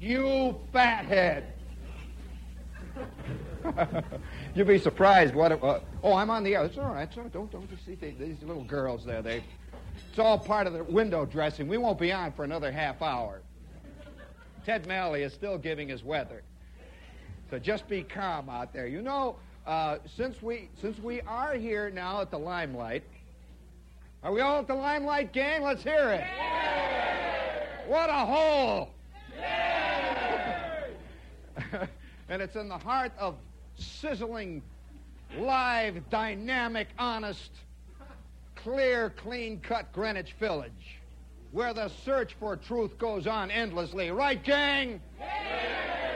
You fathead. You'd be surprised what it was. Oh, I'm on the air. It's all right. So don't don't you see they, these little girls there? They, it's all part of the window dressing. We won't be on for another half hour. Ted Malley is still giving his weather. So just be calm out there. You know, uh, since we since we are here now at the limelight, are we all at the limelight, gang? Let's hear it. What a hole! And it's in the heart of sizzling, live, dynamic, honest, clear, clean cut Greenwich Village, where the search for truth goes on endlessly. Right, gang?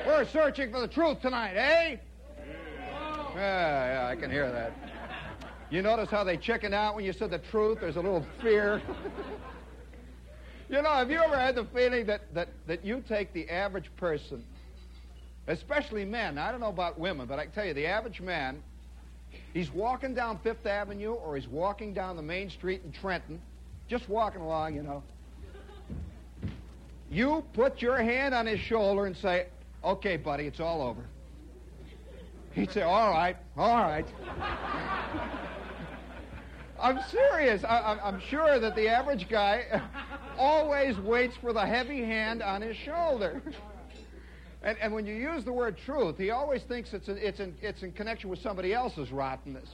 We're searching for the truth tonight, eh? Yeah, yeah, I can hear that. You notice how they chicken out when you said the truth? There's a little fear. you know, have you ever had the feeling that, that, that you take the average person, especially men, I don't know about women, but I can tell you, the average man, he's walking down Fifth Avenue or he's walking down the main street in Trenton, just walking along, you know. You put your hand on his shoulder and say, Okay, buddy, it's all over. He'd say, All right, all right. I'm serious. I, am sure that the average guy always waits for the heavy hand on his shoulder. And, and when you use the word truth, he always thinks it's, a, it's, in, it's in connection with somebody else's rottenness.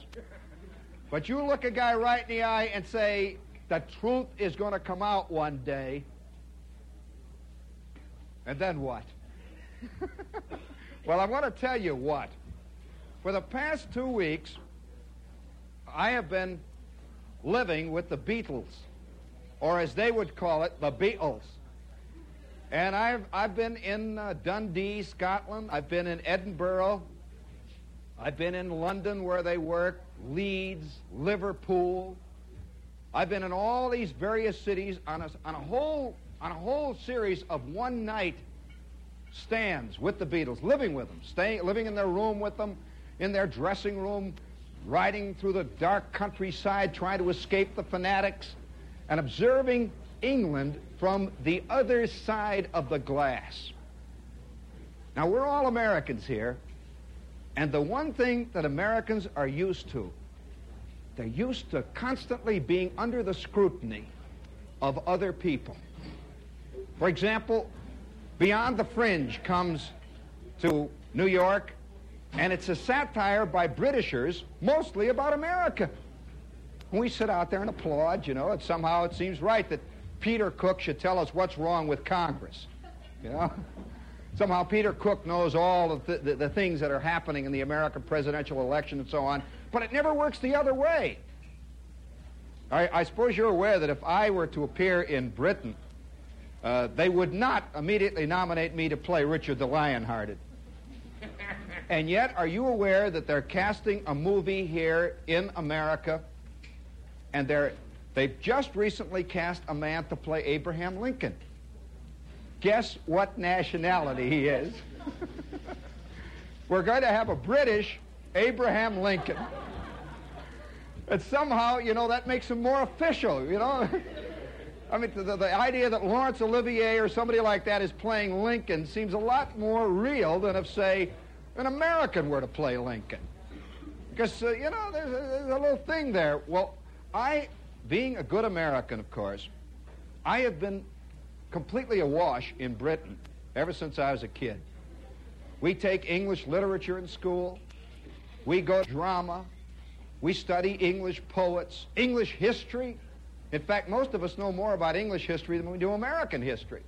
But you look a guy right in the eye and say, the truth is going to come out one day. And then what? well, I'm going to tell you what. For the past two weeks, I have been living with the Beatles, or as they would call it, the Beatles. And I've, I've been in uh, Dundee, Scotland. I've been in Edinburgh. I've been in London where they work, Leeds, Liverpool. I've been in all these various cities on a, on a, whole, on a whole series of one night stands with the Beatles, living with them, staying, living in their room with them, in their dressing room, riding through the dark countryside trying to escape the fanatics, and observing England from the other side of the glass. Now, we're all Americans here, and the one thing that Americans are used to, they're used to constantly being under the scrutiny of other people. For example, Beyond the Fringe comes to New York and it's a satire by Britishers, mostly about America. We sit out there and applaud, you know, and somehow it seems right that Peter Cook should tell us what's wrong with Congress. You know? Somehow Peter Cook knows all of the, the, the things that are happening in the American presidential election and so on, but it never works the other way. I, I suppose you're aware that if I were to appear in Britain, uh, they would not immediately nominate me to play Richard the Lionhearted. And yet, are you aware that they're casting a movie here in America? And they're, they've just recently cast a man to play Abraham Lincoln. Guess what nationality he is? We're going to have a British Abraham Lincoln. And somehow, you know, that makes him more official, you know? I mean, the, the, idea that Laurence Olivier or somebody like that is playing Lincoln seems a lot more real than if, say, an American were to play Lincoln. Because, uh, you know, there's a, there's a little thing there. Well, I, being a good American, of course, I have been completely awash in Britain ever since I was a kid. We take English literature in school. We go to drama. We study English poets, English history. In fact, most of us know more about English history than we do American history.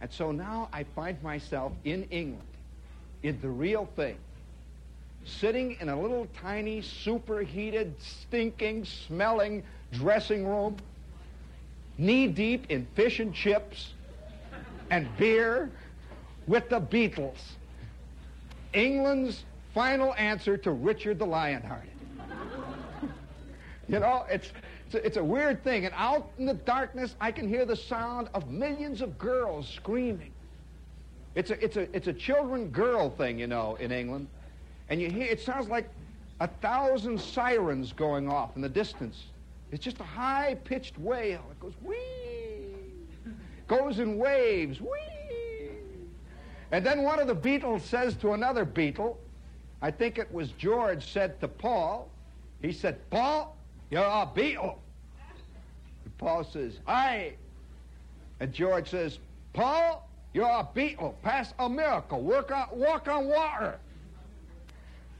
And so now I find myself in England, in the real thing, sitting in a little tiny, superheated, stinking, smelling dressing room, knee deep in fish and chips and beer with the Beatles. England's final answer to Richard the Lionhearted. you know, it's, it's a, it's a weird thing. And out in the darkness, I can hear the sound of millions of girls screaming. It's a, it's a, it's a children girl thing, you know, in England. And you hear, it sounds like a thousand sirens going off in the distance. It's just a high pitched wail. It goes wee, goes in waves, wee. And then one of the Beatles says to another Beatle, I think it was George said to Paul, he said, Paul, you're a Beatle. And Paul says, Aye. And George says, Paul, you're a Beatle. Pass a miracle. Work on, walk on water.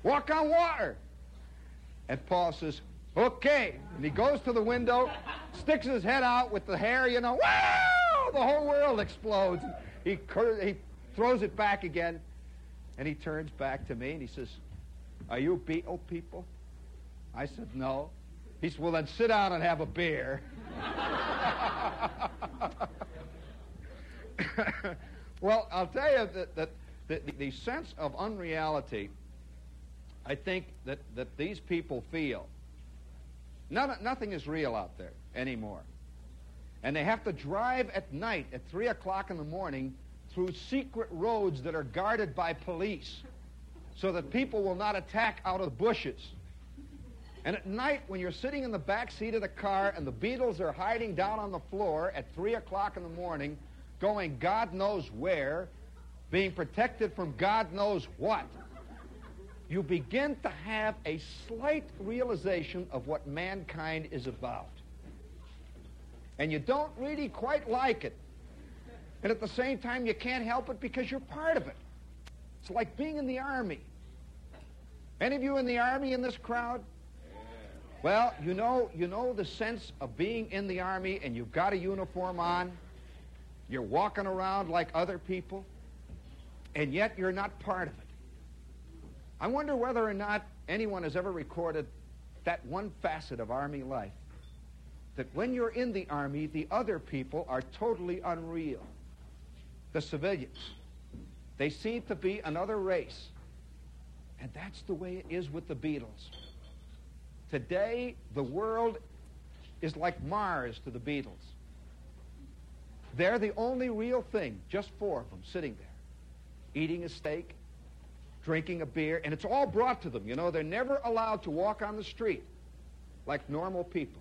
Walk on water. And Paul says, Okay. And he goes to the window, sticks his head out with the hair, you know, wow! The whole world explodes. He, cur- he throws it back again, and he turns back to me and he says, Are you Beatle people? I said, No. He said, Well, then sit down and have a beer. well, I'll tell you that, that the, the sense of unreality, I think that, that these people feel None, nothing is real out there anymore. And they have to drive at night at 3 o'clock in the morning through secret roads that are guarded by police so that people will not attack out of the bushes. And at night, when you're sitting in the back seat of the car and the Beatles are hiding down on the floor at 3 o'clock in the morning, going God knows where, being protected from God knows what, you begin to have a slight realization of what mankind is about. And you don't really quite like it. And at the same time, you can't help it because you're part of it. It's like being in the Army. Any of you in the Army in this crowd? Well, you know, you know the sense of being in the Army and you've got a uniform on. You're walking around like other people, and yet you're not part of it. I wonder whether or not anyone has ever recorded that one facet of Army life. That when you're in the Army, the other people are totally unreal. The civilians. They seem to be another race. And that's the way it is with the Beatles. Today, the world is like Mars to the Beatles. They're the only real thing, just four of them sitting there, eating a steak, drinking a beer, and it's all brought to them. You know, they're never allowed to walk on the street like normal people.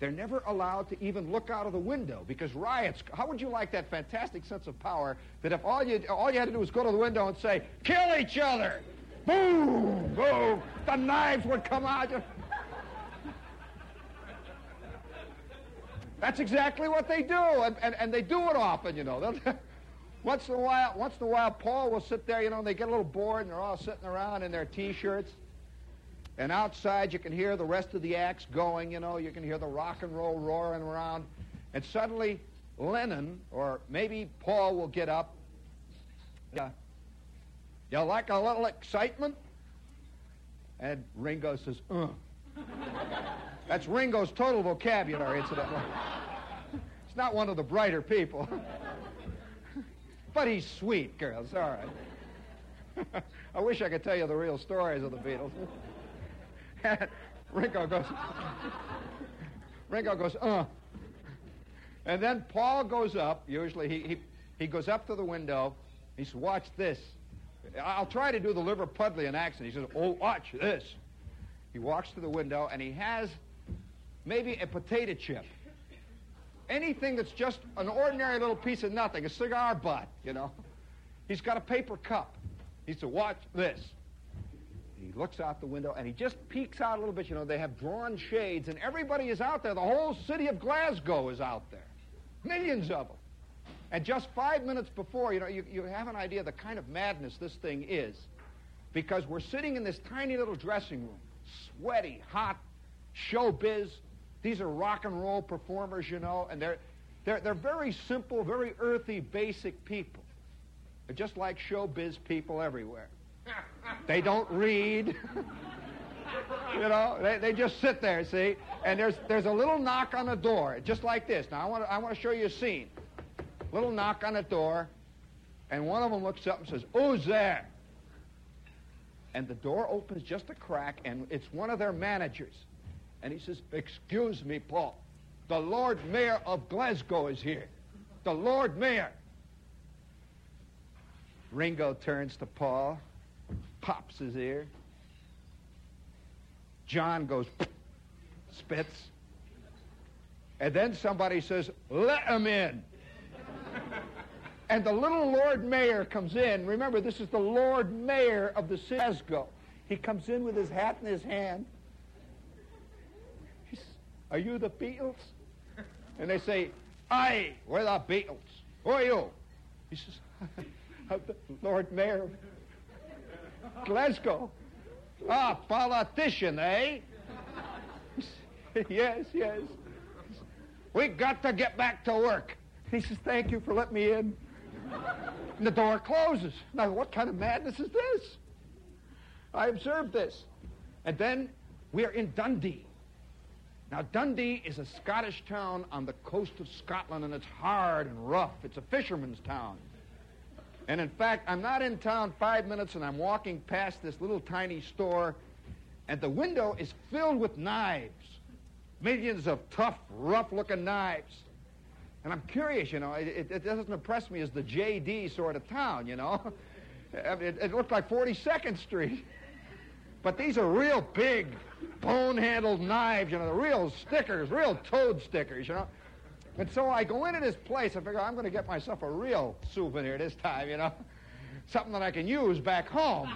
They're never allowed to even look out of the window because riots. How would you like that fantastic sense of power that if all you all you had to do was go to the window and say, "Kill each other," boom, boom, the knives would come out. That's exactly what they do, and, and, and they do it often, you know. Once in a while, once in a while, Paul will sit there, you know, and they get a little bored, and they're all sitting around in their T-shirts. And outside, you can hear the rest of the acts going, you know, you can hear the rock and roll roaring around. And suddenly, Lennon, or maybe Paul will get up. Uh, you like a little excitement? And Ringo says, uh. That's Ringo's total vocabulary, incidentally. It's not one of the brighter people. But he's sweet, girls. All right. I wish I could tell you the real stories of the Beatles. Ringo goes, Ringo goes, uh. And then Paul goes up. Usually he, he, he goes up to the window. He says, watch this. I'll try to do the Liverpudlian accent. He says, oh, watch this. He walks to the window and he has maybe a potato chip anything that's just an ordinary little piece of nothing, a cigar butt, you know. He's got a paper cup. He said, watch this. He looks out the window and he just peeks out a little bit. You know, they have drawn shades and everybody is out there. The whole city of Glasgow is out there. Millions of them. And just five minutes before, you know, you, you have an idea of the kind of madness this thing is. Because we're sitting in this tiny little dressing room, sweaty, hot, showbiz. These are rock and roll performers, you know, and they're, they're, they're very simple, very earthy, basic people. They're just like showbiz people everywhere. They don't read. you know, they, they just sit there, see? And there's, there's a little knock on the door, just like this. Now, I want to I want to show you a scene. Little knock on the door, and one of them looks up and says, Who's there? And the door opens just a crack, and it's one of their managers. And he says, Excuse me, Paul. The Lord Mayor of Glasgow is here. The Lord Mayor. Ringo turns to Paul, pops his ear. John goes, spits. And then somebody says, Let him in. and the little Lord Mayor comes in. Remember, this is the Lord Mayor of the city of Glasgow. He comes in with his hat in his hand. Are you the Beatles? And they say, Aye, we're the Beatles. Who are you? He says, I'm the Lord Mayor of Glasgow. Ah, politician, eh? yes, yes. We got to get back to work. He says, Thank you for letting me in. And the door closes. Now, what kind of madness is this? I observed this. And then we are in Dundee. Now, Dundee is a Scottish town on the coast of Scotland, and it's hard and rough. It's a fisherman's town. And in fact, I'm not in town five minutes, and I'm walking past this little tiny store, and the window is filled with knives. Millions of tough, rough-looking knives. And I'm curious, you know, it, it, doesn't impress me as the JD sort of town, you know. It, it looked like 42nd Street. But these are real big, bone-handled knives, you know, the real stickers, real toad stickers, you know. And so I go into this place. I figure I'm going to get myself a real souvenir this time, you know, something that I can use back home.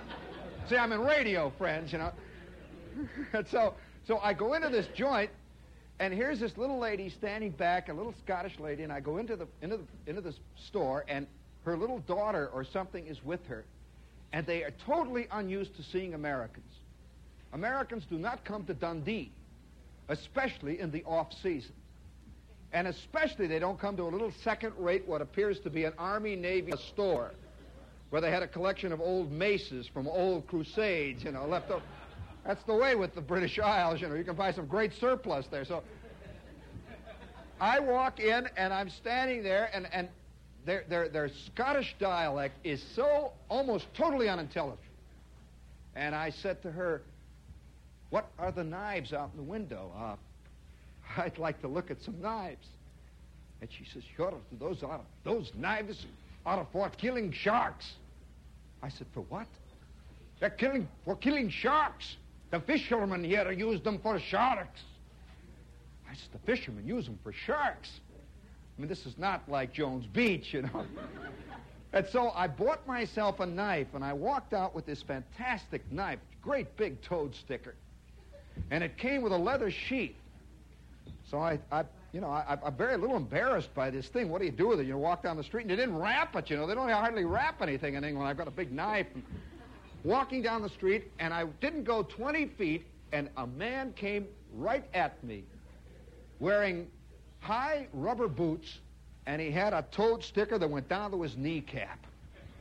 See, I'm in radio, friends, you know. and so, so I go into this joint, and here's this little lady standing back, a little Scottish lady, and I go into the into the into the store, and her little daughter or something is with her, and they are totally unused to seeing Americans. Americans do not come to Dundee, especially in the off season. And especially they don't come to a little second-rate, what appears to be an Army Navy store, where they had a collection of old maces from old crusades, you know, left over. That's the way with the British Isles, you know. You can buy some great surplus there. So I walk in and I'm standing there, and, and their, their, their Scottish dialect is so almost totally unintelligible. And I said to her, What are the knives out in the window? Uh, I'd like to look at some knives. And she says, Sure, those are those knives are for killing sharks. I said, For what? They're killing for killing sharks. The fishermen here use them for sharks. I said, The fishermen use them for sharks. I mean, this is not like Jones Beach, you know. and so I bought myself a knife, and I walked out with this fantastic knife, great big toad sticker. And it came with a leather sheath. So I, I you know, I, am very little embarrassed by this thing. What do you do with it? You walk down the street, and they didn't wrap it, you know. They don't hardly wrap anything in England. I've got a big knife. And walking down the street, and I didn't go 20 feet, and a man came right at me wearing high rubber boots, and he had a toad sticker that went down to his kneecap.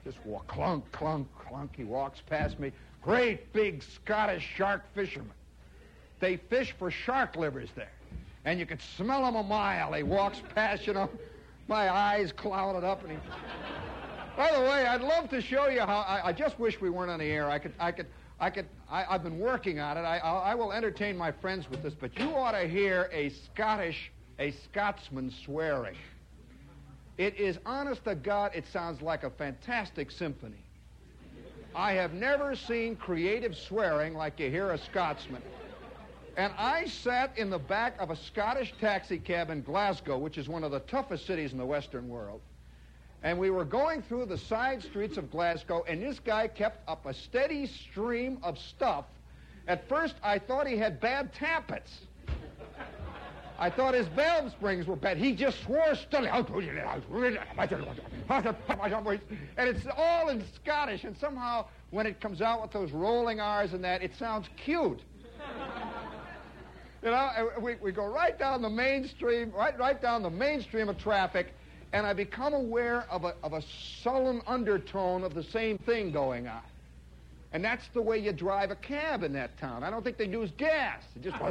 Just walk, clunk, clunk, clunk. He walks past me. Great big Scottish shark fisherman. They fish for shark livers there and you could smell him a mile. He walks past, you know, my eyes clouded up, and he. By the way, I'd love to show you how. I, I, just wish we weren't on the air. I could, I could, I could. I, have been working on it. I, I, I will entertain my friends with this, but you ought to hear a Scottish, a Scotsman swearing. It is honest to God. It sounds like a fantastic symphony. I have never seen creative swearing like you hear a Scotsman. And I sat in the back of a Scottish taxi cab in Glasgow, which is one of the toughest cities in the Western world. And we were going through the side streets of Glasgow, and this guy kept up a steady stream of stuff. At first, I thought he had bad tappets. I thought his valve springs were bad. He just swore steadily. And it's all in Scottish, and somehow when it comes out with those rolling R's and that, it sounds cute. You know, we, we go right down the mainstream, right, right down the mainstream of traffic, and I become aware of a, of a sullen undertone of the same thing going on. And that's the way you drive a cab in that town. I don't think they use gas. They just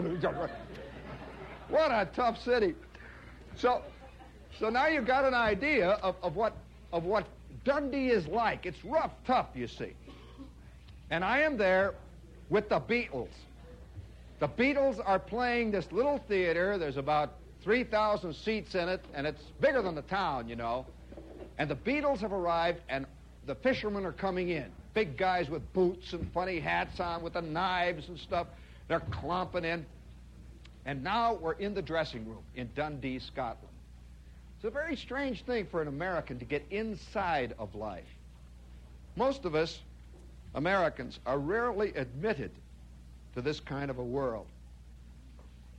what a tough city. So, so now you've got an idea of, of what of what Dundee is like. It's rough, tough, you see. And I am there with the Beatles. The Beatles are playing this little theater. There's about 3,000 seats in it, and it's bigger than the town, you know. And the Beatles have arrived, and the fishermen are coming in. Big guys with boots and funny hats on with the knives and stuff. They're clomping in. And now we're in the dressing room in Dundee, Scotland. It's a very strange thing for an American to get inside of life. Most of us, Americans, are rarely admitted to this kind of a world.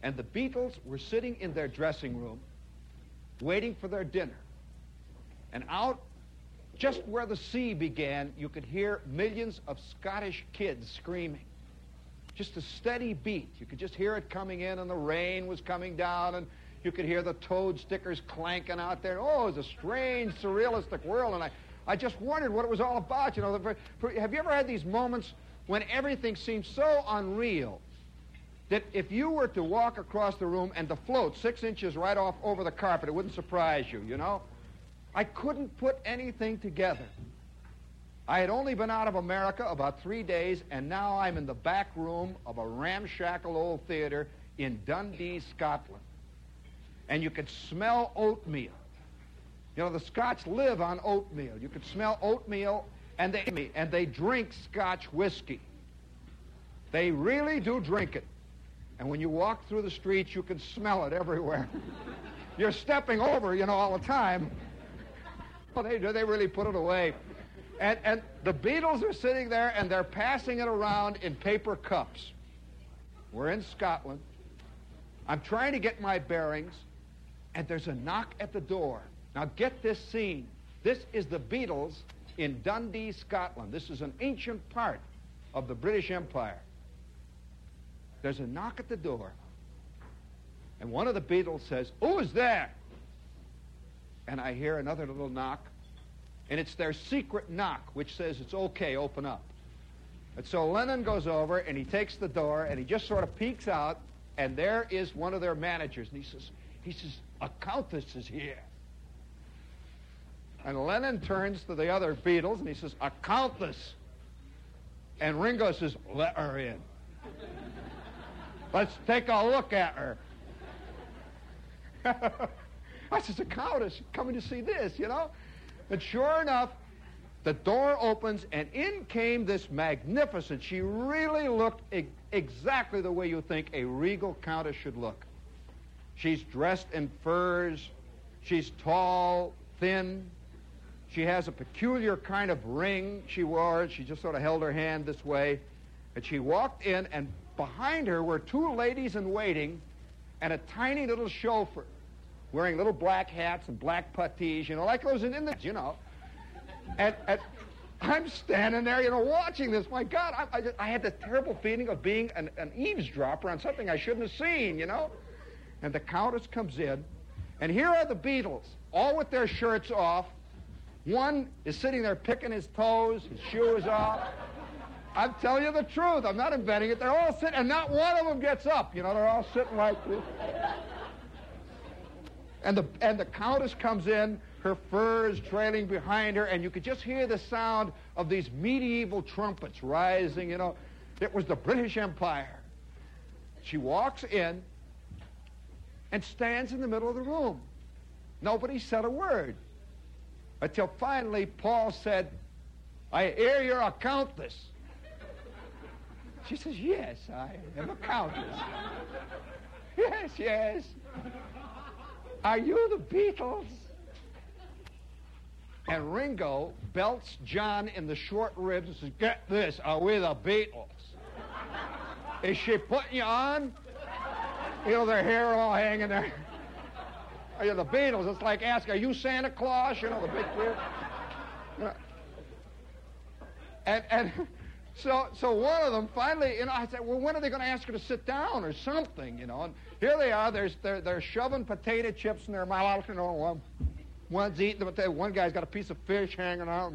And the Beatles were sitting in their dressing room waiting for their dinner. And out just where the sea began, you could hear millions of Scottish kids screaming. Just a steady beat. You could just hear it coming in, and the rain was coming down, and you could hear the toad stickers clanking out there. Oh, it was a strange, surrealistic world, and I, I just wondered what it was all about. You know, have you ever had these moments when everything seems so unreal that if you were to walk across the room and to float six inches right off over the carpet, it wouldn't surprise you, you know? I couldn't put anything together. I had only been out of America about three days, and now I'm in the back room of a ramshackle old theater in Dundee, Scotland. And you could smell oatmeal. You know, the Scots live on oatmeal. You could smell oatmeal and they, and they drink Scotch whiskey. They really do drink it. And when you walk through the streets, you can smell it everywhere. You're stepping over, you know, all the time. Well, they do. They really put it away. And, and the Beatles are sitting there and they're passing it around in paper cups. We're in Scotland. I'm trying to get my bearings, and there's a knock at the door. Now, get this scene. This is the Beatles in Dundee, Scotland. This is an ancient part of the British Empire. There's a knock at the door, and one of the Beatles says, Who's there? And I hear another little knock, and it's their secret knock, which says it's okay, open up. And so Lennon goes over, and he takes the door, and he just sort of peeks out, and there is one of their managers, and he says, he says, a countess is here. And Lennon turns to the other Beatles and he says, A countess. And Ringo says, Let her in. Let's take a look at her. I says, A countess coming to see this, you know? And sure enough, the door opens and in came this magnificent. She really looked e- exactly the way you think a regal countess should look. She's dressed in furs. She's tall, thin, she has a peculiar kind of ring she wore. She just sort of held her hand this way. And she walked in, and behind her were two ladies in waiting and a tiny little chauffeur wearing little black hats and black puttees, you know, like those in the, you know. And, and I'm standing there, you know, watching this. My God, I, I, just, I had the terrible feeling of being an, an eavesdropper on something I shouldn't have seen, you know. And the Countess comes in, and here are the Beatles, all with their shirts off, one is sitting there picking his toes, his shoes off. I'm telling you the truth. I'm not inventing it. They're all sitting, and not one of them gets up. You know, they're all sitting like this. And the, and the countess comes in, her furs trailing behind her, and you could just hear the sound of these medieval trumpets rising, you know. It was the British Empire. She walks in and stands in the middle of the room. Nobody said a word. Until finally Paul said, I hear you're a countess. She says, Yes, I am a countess. yes, yes. Are you the Beatles? And Ringo belts John in the short ribs and says, Get this, are we the Beatles? Is she putting you on? You their hair all hanging there. You know, the Beatles, it's like asking, are you Santa Claus? You know, the big kid. You know. And, and so, so one of them finally, you know, I said, well, when are they going to ask her to sit down or something, you know? And here they are, there's, they're, they're shoving potato chips in their mouth, you know, one, one's eating the potato, one guy's got a piece of fish hanging out,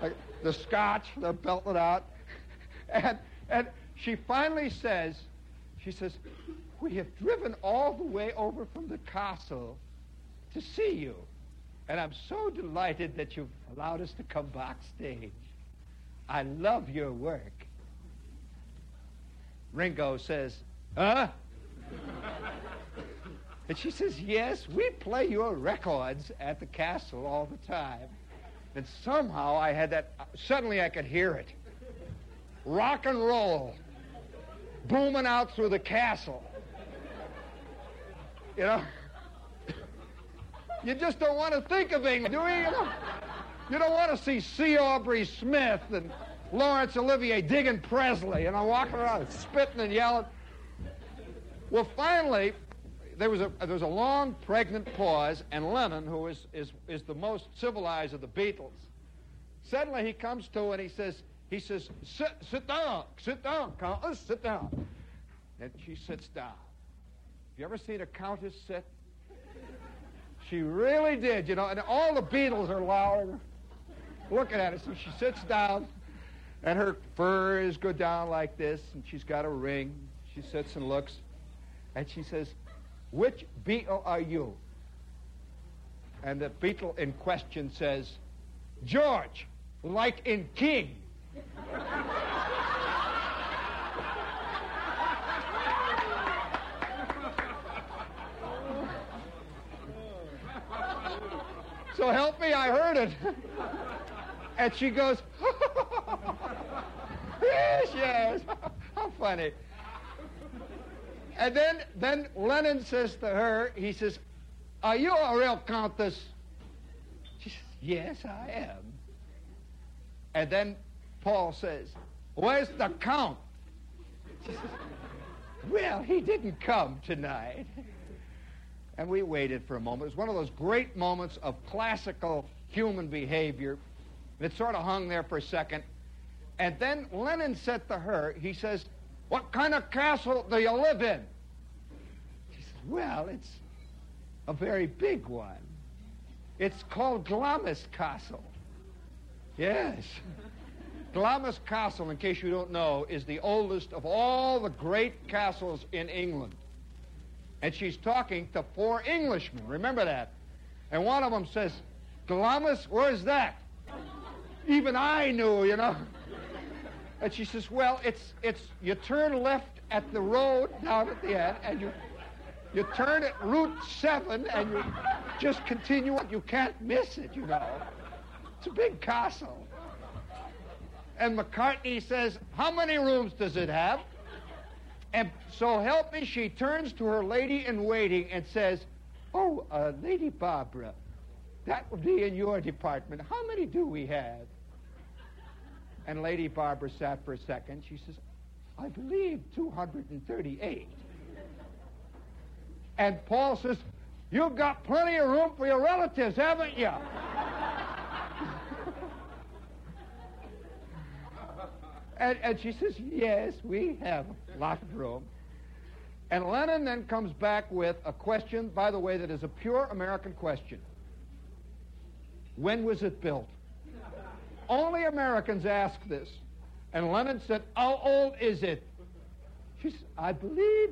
like the scotch, they're belting out. And, and she finally says, she says, we have driven all the way over from the castle to see you. And I'm so delighted that you've allowed us to come backstage. I love your work. Ringo says, Huh? and she says, Yes, we play your records at the castle all the time. And somehow I had that, suddenly I could hear it. Rock and roll booming out through the castle. You know? You just don't want to think of England, do you? You, know? you don't want to see C. Aubrey Smith and Laurence Olivier digging Presley, and I'm walking around spitting and yelling. Well, finally, there was a there was a long pregnant pause, and Lennon, who is is is the most civilized of the Beatles, suddenly he comes to and he says he says sit sit down sit down Countess sit down, and she sits down. Have you ever seen a Countess sit? She really did, you know, and all the Beatles are lowering, looking at her. So she sits down, and her furs go down like this, and she's got a ring. She sits and looks, and she says, Which Beatle are you? And the Beatle in question says, George, like in King. So help me, I heard it. And she goes, yes, yes. How funny. And then, then Lennon says to her, he says, Are you a real countess? She says, Yes, I am. And then Paul says, Where's the count? She says, Well, he didn't come tonight. And we waited for a moment. It was one of those great moments of classical human behavior. It sort of hung there for a second. And then Lennon said to her, he says, What kind of castle do you live in? She says, Well, it's a very big one. It's called Glamis Castle. Yes. Glamis Castle, in case you don't know, is the oldest of all the great castles in England. And she's talking to four Englishmen. Remember that. And one of them says, Glamis, where's that? Even I knew, you know. And she says, well, it's, it's, you turn left at the road down at the end, and you, you turn at Route 7, and you just continue on. You can't miss it, you know. It's a big castle. And McCartney says, how many rooms does it have? And so help me, she turns to her lady in waiting and says, Oh, uh, Lady Barbara, that would be in your department. How many do we have? And Lady Barbara sat for a second. She says, I believe 238. And Paul says, You've got plenty of room for your relatives, haven't you? And, and she says, Yes, we have a lot of room. And Lennon then comes back with a question, by the way, that is a pure American question. When was it built? Only Americans ask this. And Lennon said, How old is it? She said, I believe,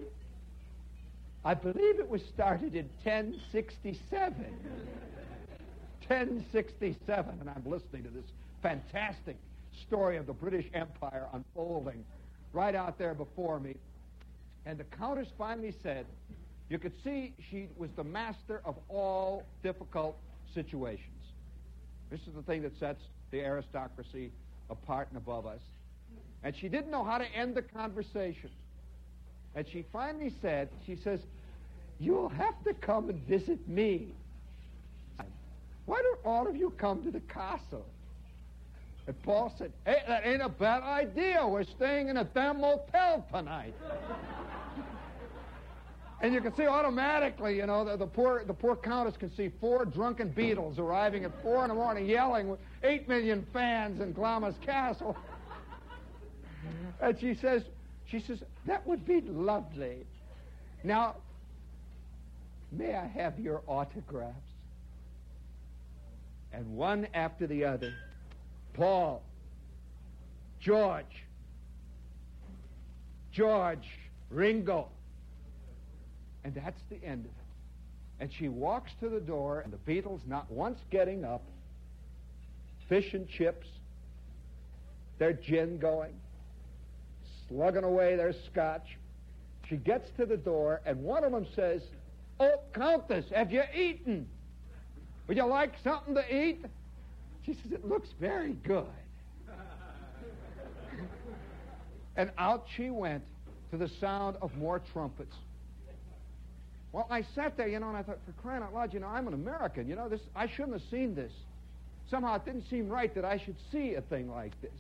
I believe it was started in 1067. 1067. And I'm listening to this fantastic story of the British Empire unfolding right out there before me. And the Countess finally said, you could see she was the master of all difficult situations. This is the thing that sets the aristocracy apart and above us. And she didn't know how to end the conversation. And she finally said, she says, You'll have to come and visit me. Why don't all of you come to the castle? And Paul said, Hey, that ain't a bad idea. We're staying in a damn motel tonight. And you can see automatically, you know, the, the, poor the poor countess can see four drunken Beatles arriving at four in the morning, yelling with eight million fans in Glamis Castle. and she says, she says, that would be lovely. Now, may I have your autographs? And one after the other, Paul, George, George, Ringo. And that's the end of it. And she walks to the door, and the Beatles, not once getting up, fish and chips, their gin going, slugging away their scotch. She gets to the door, and one of them says, Oh, Countess, have you eaten? Would you like something to eat? She says, It looks very good. and out she went to the sound of more trumpets. Well, I sat there, you know, and I thought, for crying out loud, you know, I'm an American. You know, this I shouldn't have seen this. Somehow it didn't seem right that I should see a thing like this.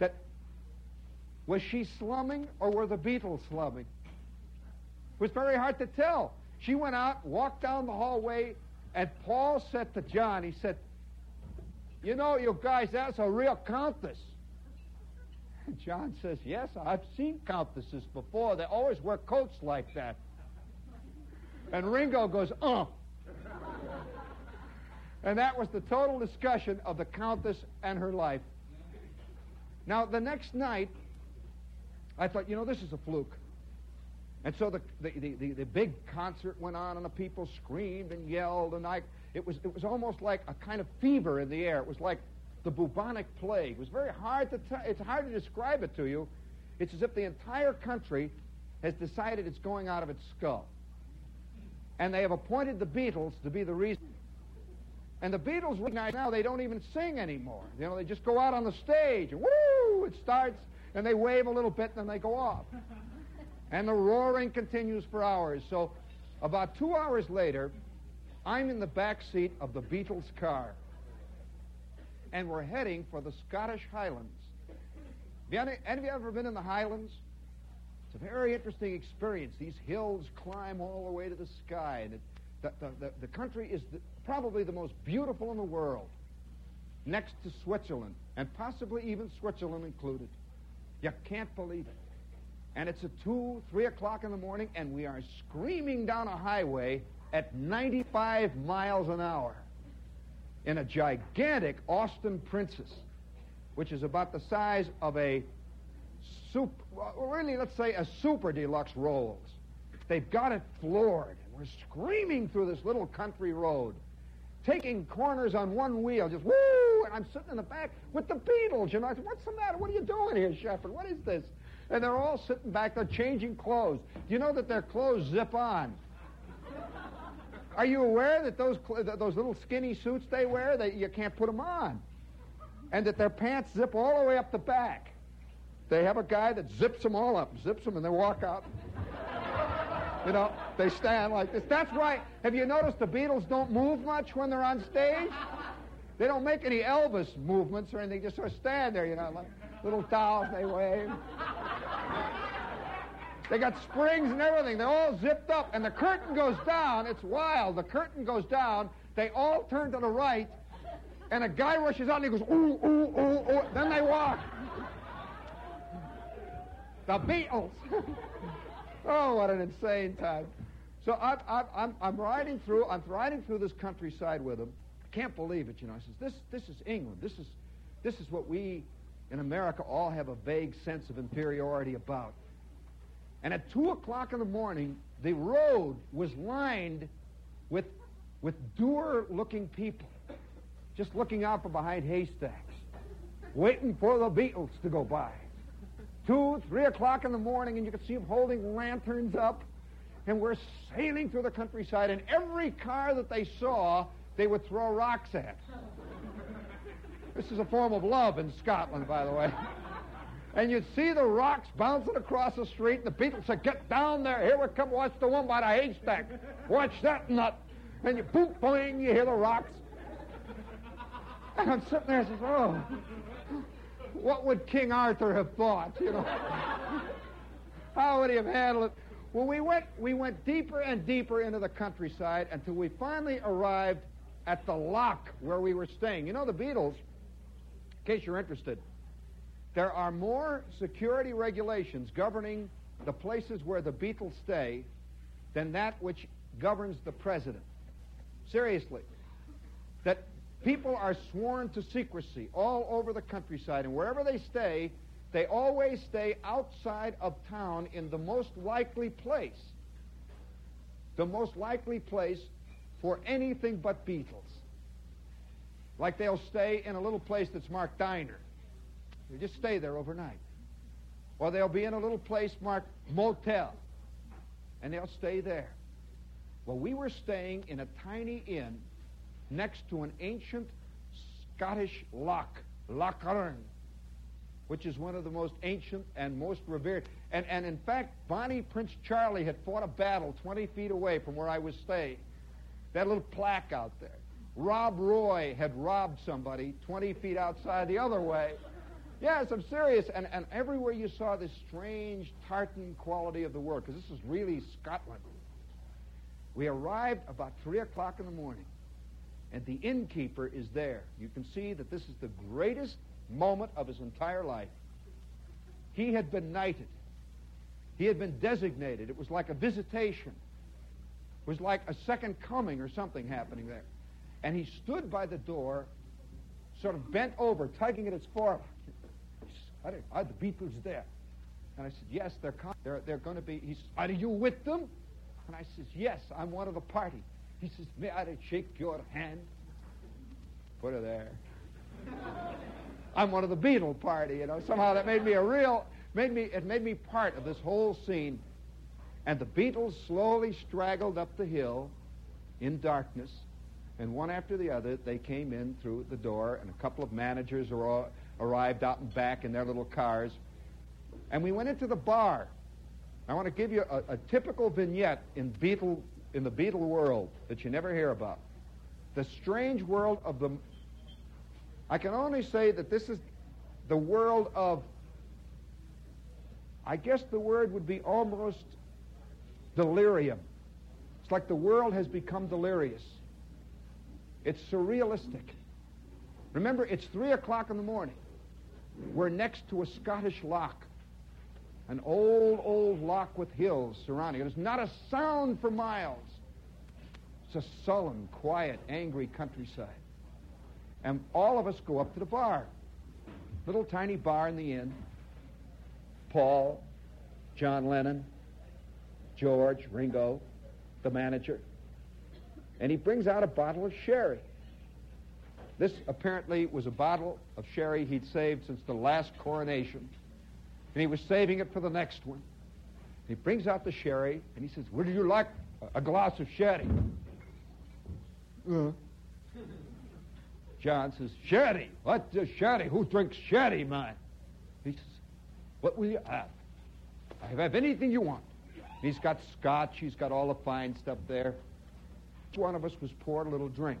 That was she slumming or were the Beatles slumming? It was very hard to tell. She went out, walked down the hallway, and Paul said to John, he said, You know, you guys, that's a real countess. John says, Yes, I've seen countesses before. They always wear coats like that. And Ringo goes, uh. And that was the total discussion of the Countess and her life. Now, the next night, I thought, you know, this is a fluke. And so the, the, the, the, big concert went on, and the people screamed and yelled, and I, it, was, it was almost like a kind of fever in the air. It was like the bubonic plague. It was very hard to tell. It's hard to describe it to you. It's as if the entire country has decided it's going out of its skull and they have appointed the Beatles to be the reason. And the Beatles recognize now they don't even sing anymore. You know, they just go out on the stage and woo, it starts, and they wave a little bit, and then they go off. And the roaring continues for hours. So about two hours later, I'm in the back seat of the Beatles' car. And we're heading for the Scottish Highlands. Have of you ever been in the Highlands? It's a very interesting experience. These hills climb all the way to the sky, and it, the, the, the, the, country is the, probably the most beautiful in the world, next to Switzerland, and possibly even Switzerland included. You can't believe it. And it's at 2, 3 o'clock in the morning, and we are screaming down a highway at 95 miles an hour in a gigantic Austin Princess, which is about the size of a really, let's say a super deluxe Rolls. They've got it floored, and we're screaming through this little country road, taking corners on one wheel, just woo! And I'm sitting in the back with the Beatles. You know, I said, "What's the matter? What are you doing here, Shepherd? What is this?" And they're all sitting back They're changing clothes. Do you know that their clothes zip on? Are you aware that those those little skinny suits they wear that you can't put them on, and that their pants zip all the way up the back? They have a guy that zips them all up, zips them, and they walk out. you know, they stand like this. That's why, have you noticed the Beatles don't move much when they're on stage? They don't make any Elvis movements or anything, just sort of stand there, you know, like little dolls, they wave. They got springs and everything. They're all zipped up. And the curtain goes down. It's wild. The curtain goes down. They all turn to the right. And a guy rushes out and he goes, ooh, ooh, ooh, ooh. Then they walk. The Beatles. oh, what an insane time. So I'm, I'm, I'm riding through, I'm riding through this countryside with them. I can't believe it, you know. I says, this, this is England. This is, this is what we in America all have a vague sense of inferiority about. And at 2 o'clock in the morning, the road was lined with, with dour-looking people, just looking out from behind haystacks, waiting for the Beatles to go by two, three o'clock in the morning, and you could see them holding lanterns up. And we're sailing through the countryside, and every car that they saw, they would throw rocks at. This is a form of love in Scotland, by the way. And you'd see the rocks bouncing across the street, and the people said, Get down there, here we come, watch the one by the haystack. Watch that nut. And you boom, boing, you hear the rocks. And I'm sitting there and says, Oh, what would King Arthur have thought, you know? How would he have handled it? Well, we went, we went deeper and deeper into the countryside until we finally arrived at the lock where we were staying. You know, the Beatles, in case you're interested, there are more security regulations governing the places where the Beatles stay than that which governs the president. Seriously. That people are sworn to secrecy all over the countryside, and wherever they stay, they always stay outside of town in the most likely place. The most likely place for anything but Beatles. Like they'll stay in a little place that's marked diner. Just stay there overnight. Or they'll be in a little place marked motel. And they'll stay there. Well, we were staying in a tiny inn next to an ancient Scottish loch, Loch Earn, which is one of the most ancient and most revered. And, and in fact, Bonnie Prince Charlie had fought a battle 20 feet away from where I was staying. That little plaque out there. Rob Roy had robbed somebody 20 feet outside the other way. Yes, I'm serious. And, and everywhere you saw this strange tartan quality of the world, because this is really Scotland. We arrived about 3 o'clock in the morning, and the innkeeper is there. You can see that this is the greatest moment of his entire life. He had been knighted. He had been designated. It was like a visitation. It was like a second coming or something happening there. And he stood by the door, sort of bent over, tugging at his forelock. Are, are the Beatles there? And I said, yes, they're, they're, they're going to be. He said, are you with them? And I says, yes, I'm one of the party. He says, may I shake your hand? Put her there. I'm one of the Beatle party, you know. Somehow that made me a real, made me, it made me part of this whole scene. And the Beatles slowly straggled up the hill in darkness, and one after the other, they came in through the door, and a couple of managers arrived out and back in their little cars. And we went into the bar. I want to give you a, a typical vignette in Beatle in the Beatle world that you never hear about. The strange world of the I can only say that this is the world of, I guess the word would be almost delirium. It's like the world has become delirious. It's surrealistic. Remember, it's 3 o'clock in the morning. We're next to a Scottish loch, an old, old loch with hills surrounding it. There's not a sound for miles. It's a sullen, quiet, angry countryside. And all of us go up to the bar. Little tiny bar in the inn. Paul, John Lennon, George, Ringo, the manager. And he brings out a bottle of sherry. This apparently was a bottle of sherry he'd saved since the last coronation. And he was saving it for the next one. He brings out the sherry and he says, Would you like a glass of sherry? Uh. John says, Sherry. What sherry? Who drinks sherry, man? He says, What will you have? I have anything you want. He's got scotch. He's got all the fine stuff there. Each one of us was poured a little drink.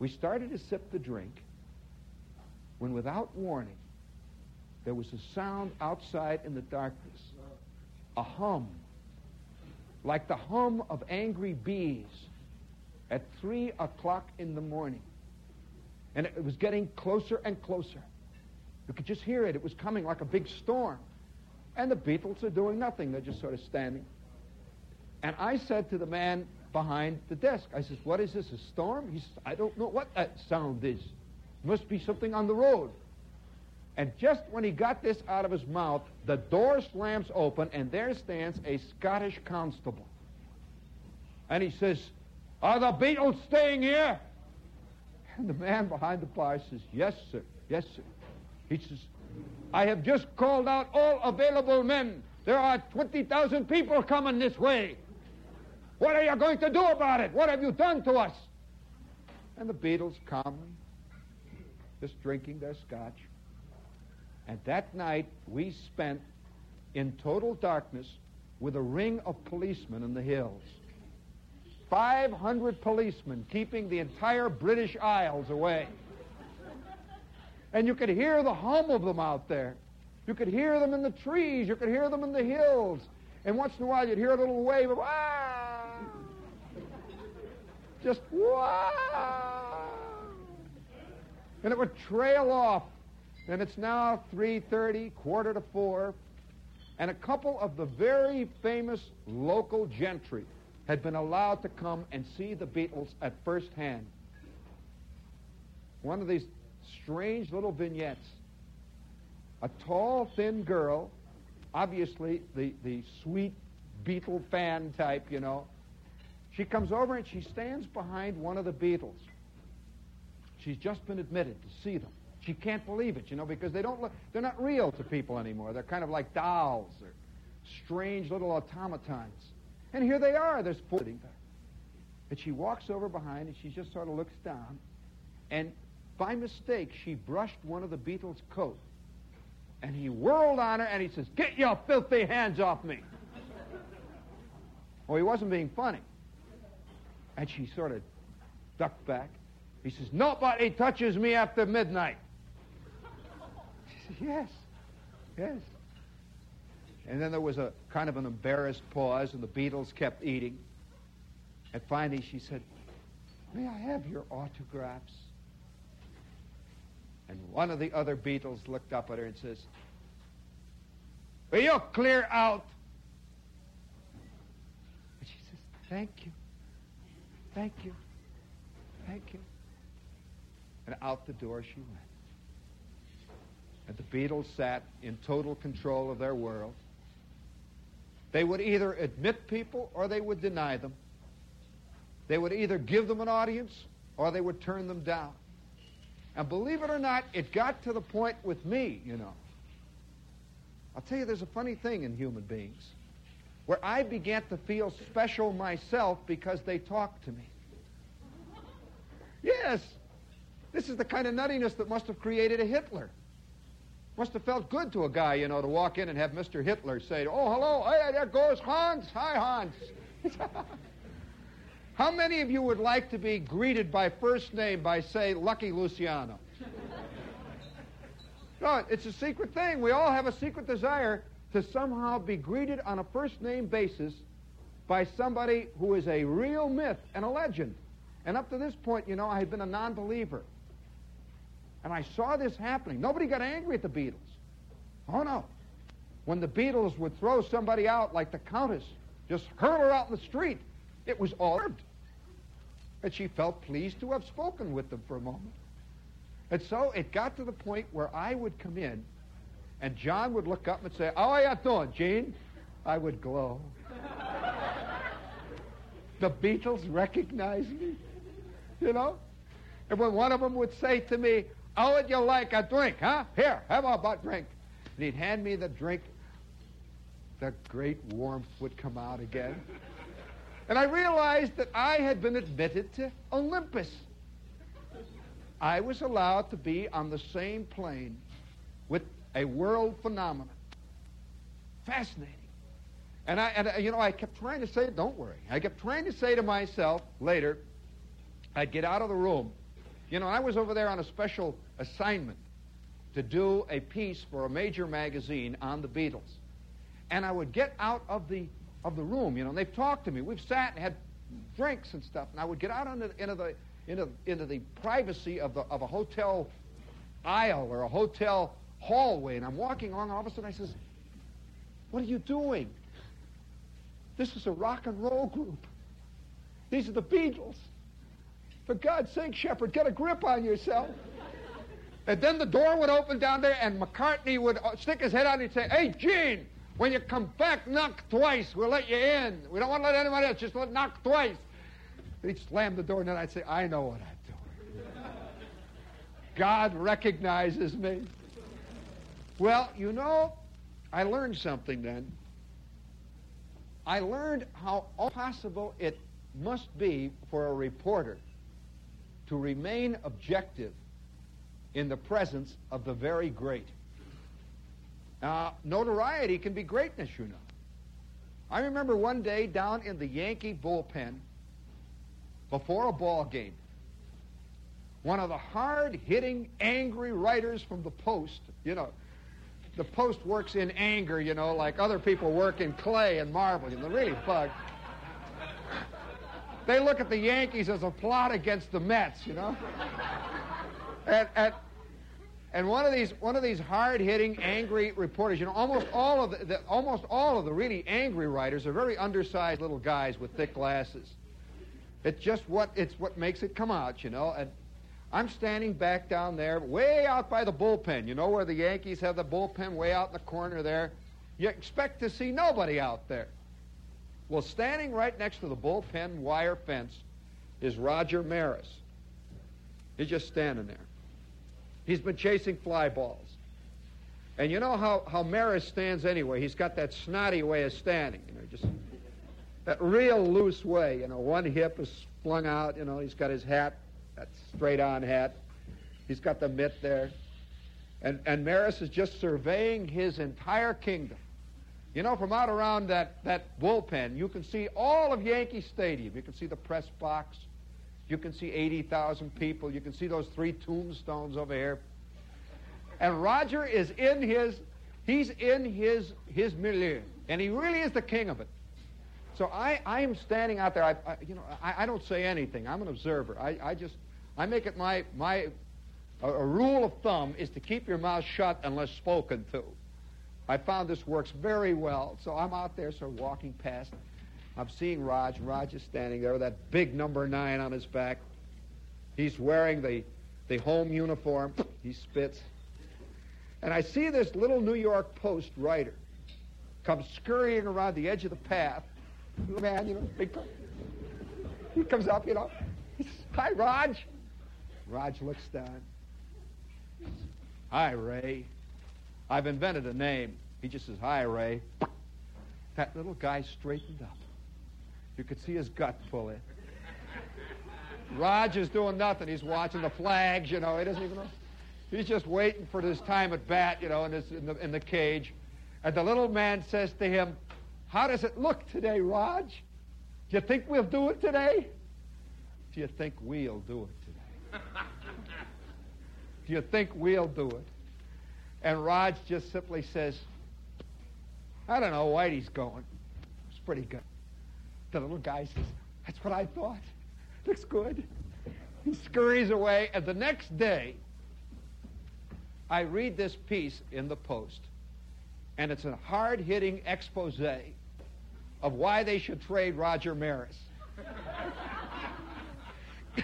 We started to sip the drink when, without warning, there was a sound outside in the darkness, a hum, like the hum of angry bees at 3 o'clock in the morning. And it was getting closer and closer. You could just hear it. It was coming like a big storm. And the Beatles are doing nothing. They're just sort of standing. And I said to the man behind the desk, I says, what is this, a storm? He says, I don't know what that sound is. Must be something on the road. And just when he got this out of his mouth, the door slams open, and there stands a Scottish constable. And he says, are the Beatles staying here? And the man behind the bar says, Yes, sir. Yes, sir. He says, I have just called out all available men. There are 20,000 people coming this way. What are you going to do about it? What have you done to us? And the Beatles calmly, just drinking their scotch. And that night we spent in total darkness with a ring of policemen in the hills. 500 policemen keeping the entire British Isles away. And you could hear the hum of them out there. You could hear them in the trees. You could hear them in the hills. And once in a while, you'd hear a little wave of, ah! Just, wow! And it would trail off. And it's now 3.30, quarter to 4. And a couple of the very famous local gentry had been allowed to come and see the Beatles at first hand. One of these strange little vignettes. A tall, thin girl, obviously the, the sweet Beatle fan type, you know. She comes over and she stands behind one of the Beatles. She's just been admitted to see them. She can't believe it, you know, because they don't look, they're not real to people anymore. They're kind of like dolls or strange little automatons. And here they are, they're sitting there. And she walks over behind and she just sort of looks down. And by mistake, she brushed one of the Beatles' coat. And he whirled on her and he says, Get your filthy hands off me. well, he wasn't being funny. And she sort of ducked back. He says, Nobody touches me after midnight. She says, Yes, yes. And then there was a kind of an embarrassed pause, and the Beatles kept eating. And finally she said, May I have your autographs? And one of the other Beatles looked up at her and says, Will you clear out? And she says, Thank you. Thank you. Thank you. And out the door she went. And the Beatles sat in total control of their world. They would either admit people or they would deny them. They would either give them an audience or they would turn them down. And believe it or not, it got to the point with me, you know. I'll tell you, there's a funny thing in human beings where I began to feel special myself because they talked to me. Yes, this is the kind of nuttiness that must have created a Hitler. Must have felt good to a guy, you know, to walk in and have Mr. Hitler say, Oh, hello, hey, there goes Hans. Hi, Hans. How many of you would like to be greeted by first name by, say, Lucky Luciano? no, it's a secret thing. We all have a secret desire to somehow be greeted on a first name basis by somebody who is a real myth and a legend. And up to this point, you know, I had been a non believer. And I saw this happening. Nobody got angry at the Beatles. Oh, no. When the Beatles would throw somebody out like the Countess, just hurl her out in the street, it was all And she felt pleased to have spoken with them for a moment. And so it got to the point where I would come in, and John would look up and say, How are you doing, Gene? I would glow. the Beatles recognized me, you know? And when one of them would say to me, how would you like a drink, huh? Here, have a butt drink. And he'd hand me the drink. The great warmth would come out again. And I realized that I had been admitted to Olympus. I was allowed to be on the same plane a world phenomenon. Fascinating. And I, and you know, I kept trying to say, don't worry. I kept trying to say to myself later, I'd get out of the room you know, I was over there on a special assignment to do a piece for a major magazine on the Beatles. And I would get out of the of the room, you know, and they've talked to me. We've sat and had drinks and stuff, and I would get out into, into the into, into the privacy of the of a hotel aisle or a hotel hallway, and I'm walking along, and all of a sudden I says, What are you doing? This is a rock and roll group. These are the Beatles. For God's sake, Shepherd, get a grip on yourself. And then the door would open down there, and McCartney would uh, stick his head out and he'd say, Hey, Gene, when you come back, knock twice. We'll let you in. We don't want to let anybody else. Just let knock twice. He'd slam the door, and then I'd say, I know what I'm doing. God recognizes me. Well, you know, I learned something then. I learned how possible it must be for a reporter to remain objective in the presence of the very great. Now, notoriety can be greatness, you know. I remember one day down in the Yankee bullpen before a ball game, one of the hard-hitting, angry writers from the Post, you know, the post works in anger, you know, like other people work in clay and marble. You know, really bugged. They look at the Yankees as a plot against the Mets, you know. And, and, and one of these one of these hard-hitting, angry reporters, you know, almost all of the, the almost all of the really angry writers are very undersized little guys with thick glasses. It's just what it's what makes it come out, you know. And I'm standing back down there, way out by the bullpen. You know where the Yankees have the bullpen, way out in the corner there. You expect to see nobody out there. Well, standing right next to the bullpen wire fence is Roger Maris. He's just standing there. He's been chasing fly balls. And you know how, how Maris stands anyway. He's got that snotty way of standing, you know, just that real loose way. You know, one hip is flung out, you know, he's got his hat that straight on hat. He's got the mitt there. And, and Maris is just surveying his entire kingdom. You know, from out around that, that bullpen, you can see all of Yankee Stadium. You can see the press box. You can see 80,000 people. You can see those three tombstones over here. And Roger is in his, he's in his, his milieu. And he really is the king of it. So I, I am standing out there. I, I you know, I, I, don't say anything. I'm an observer. I, I just I make it my, my a, a rule of thumb is to keep your mouth shut unless spoken to. I found this works very well. So I'm out there, sort of walking past. I'm seeing Rog. Rog is standing there with that big number nine on his back. He's wearing the, the home uniform. He spits. And I see this little New York Post writer come scurrying around the edge of the path. Man, you know, big. He comes up, you know. Hi, Rog. Rog looks down. Hi, Ray. I've invented a name. He just says, Hi, Ray. That little guy straightened up. You could see his gut pull in. Rog is doing nothing. He's watching the flags, you know. He doesn't even know. He's just waiting for his time at bat, you know, in, this, in, the, in the cage. And the little man says to him, How does it look today, Rog? Do you think we'll do it today? Do you think we'll do it do you think we'll do it? And Rog just simply says, I don't know, Whitey's going. It's pretty good. The little guy says, That's what I thought. Looks good. He scurries away, and the next day, I read this piece in the Post, and it's a hard hitting expose of why they should trade Roger Maris.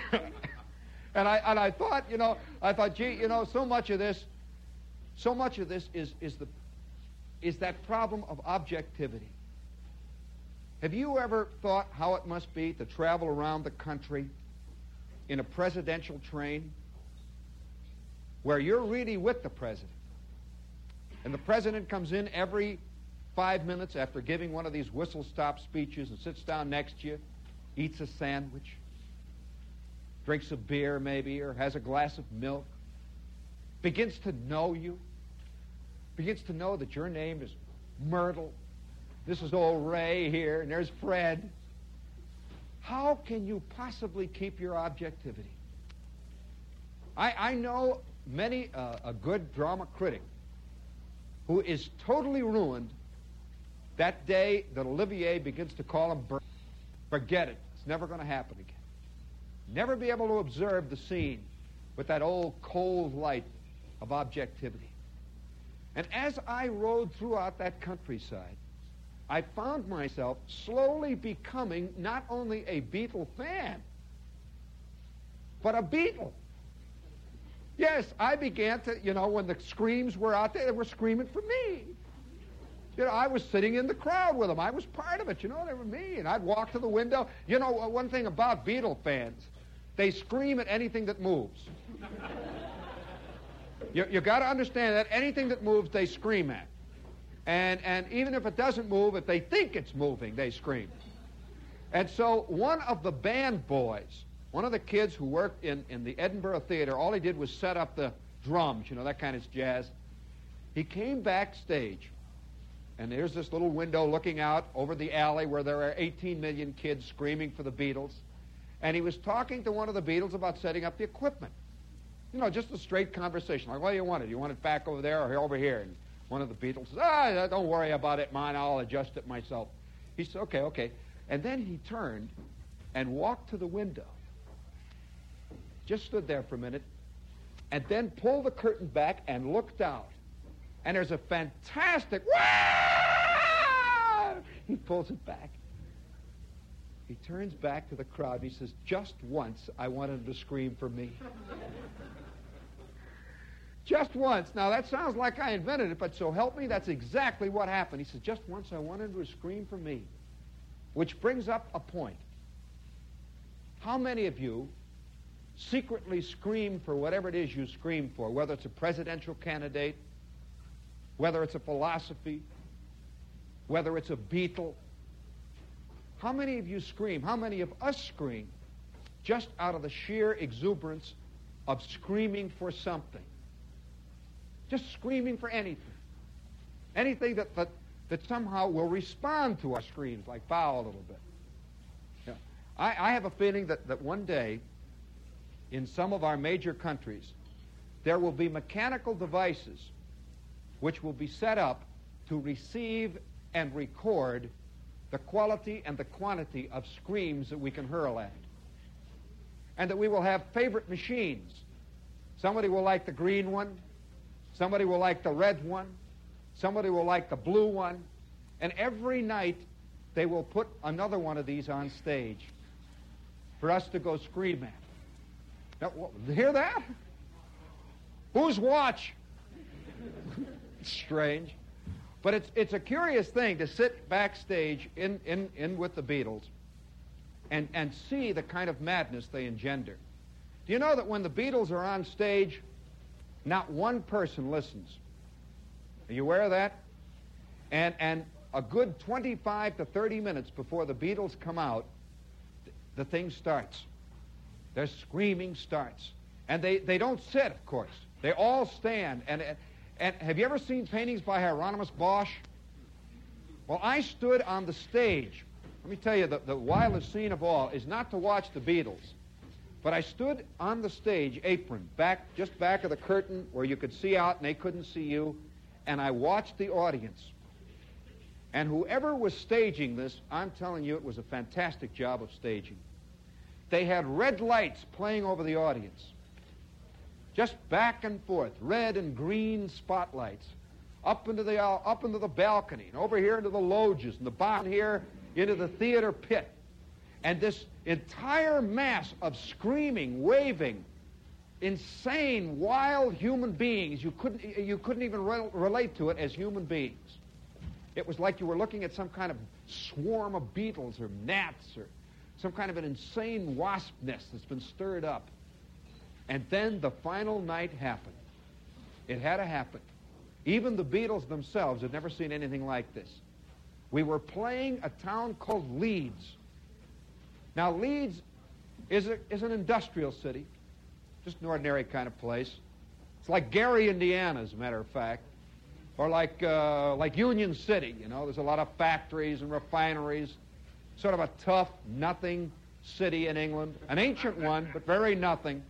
And I, and I thought, you know, I thought, gee, you know, so much of this, so much of this is, is, the, is that problem of objectivity. Have you ever thought how it must be to travel around the country in a presidential train where you're really with the president? And the president comes in every five minutes after giving one of these whistle stop speeches and sits down next to you, eats a sandwich, drinks a beer maybe, or has a glass of milk, begins to know you, begins to know that your name is Myrtle. This is old Ray here, and there's Fred. How can you possibly keep your objectivity? I, I know many uh, a good drama critic who is totally ruined that day that Olivier begins to call him Bert. Forget it. It's never going to happen again. Never be able to observe the scene with that old cold light of objectivity. And as I rode throughout that countryside, I found myself slowly becoming not only a Beatle fan, but a Beatle. Yes, I began to, you know, when the screams were out there, they were screaming for me. You know, I was sitting in the crowd with them. I was part of it. You know, they were me. And I'd walk to the window. You know, one thing about Beatle fans, they scream at anything that moves. you you got to understand that anything that moves, they scream at. And, and even if it doesn't move, if they think it's moving, they scream. And so one of the band boys, one of the kids who worked in, in the Edinburgh Theater, all he did was set up the drums, you know, that kind of jazz. He came backstage, and there's this little window looking out over the alley where there are 18 million kids screaming for the Beatles and he was talking to one of the Beatles about setting up the equipment. You know, just a straight conversation. Like, what do you want it? You want it back over there or over here? And One of the Beatles says, ah, don't worry about it, man. I'll adjust it myself. He said, okay, okay. And then he turned and walked to the window. Just stood there for a minute and then pulled the curtain back and looked out. And there's a fantastic, Wah! he pulls it back. He turns back to the crowd and he says, Just once I wanted him to scream for me. just once. Now that sounds like I invented it, but so help me, that's exactly what happened. He says, Just once I wanted him to scream for me. Which brings up a point. How many of you secretly scream for whatever it is you scream for, whether it's a presidential candidate, whether it's a philosophy, whether it's a Beatle. How many of you scream? How many of us scream just out of the sheer exuberance of screaming for something? Just screaming for anything. Anything that, that, that somehow will respond to our screams, like bow a little bit. Yeah. I, I have a feeling that, that one day, in some of our major countries, there will be mechanical devices which will be set up to receive and record the quality and the quantity of screams that we can hurl at. it. And that we will have favorite machines. Somebody will like the green one, somebody will like the red one, somebody will like the blue one, and every night they will put another one of these on stage for us to go scream at. Now, hear that? Whose watch? strange. But it's, it's a curious thing to sit backstage in, in, in with the Beatles and, and see the kind of madness they engender. Do you know that when the Beatles are on stage, not one person listens? Are you aware of that? And, and a good 25 to 30 minutes before the Beatles come out, the thing starts. Their screaming starts. And they, they don't sit, of course. They all stand. And, and have you ever seen paintings by Hieronymus Bosch? Well, I stood on the stage. Let me tell you, the, the wildest scene of all is not to watch the Beatles, but I stood on the stage, apron, back, just back of the curtain where you could see out and they couldn't see you, and I watched the audience. And whoever was staging this, I'm telling you, it was a fantastic job of staging. They had red lights playing over the audience just back and forth, red and green spotlights, up into the uh, up into the balcony, and over here into the loges, and the bottom here into the theater pit, and this entire mass of screaming, waving, insane, wild human beings. You couldn't you couldn't even re- relate to it as human beings. It was like you were looking at some kind of swarm of beetles or gnats or some kind of an insane wasp nest that's been stirred up. And then the final night happened. It had to happen. Even the Beatles themselves had never seen anything like this. We were playing a town called Leeds. Now, Leeds is, a, is an industrial city, just an ordinary kind of place. It's like Gary, Indiana, as a matter of fact, or like, uh, like Union City. You know, there's a lot of factories and refineries. Sort of a tough, nothing city in England. An ancient one, but very nothing.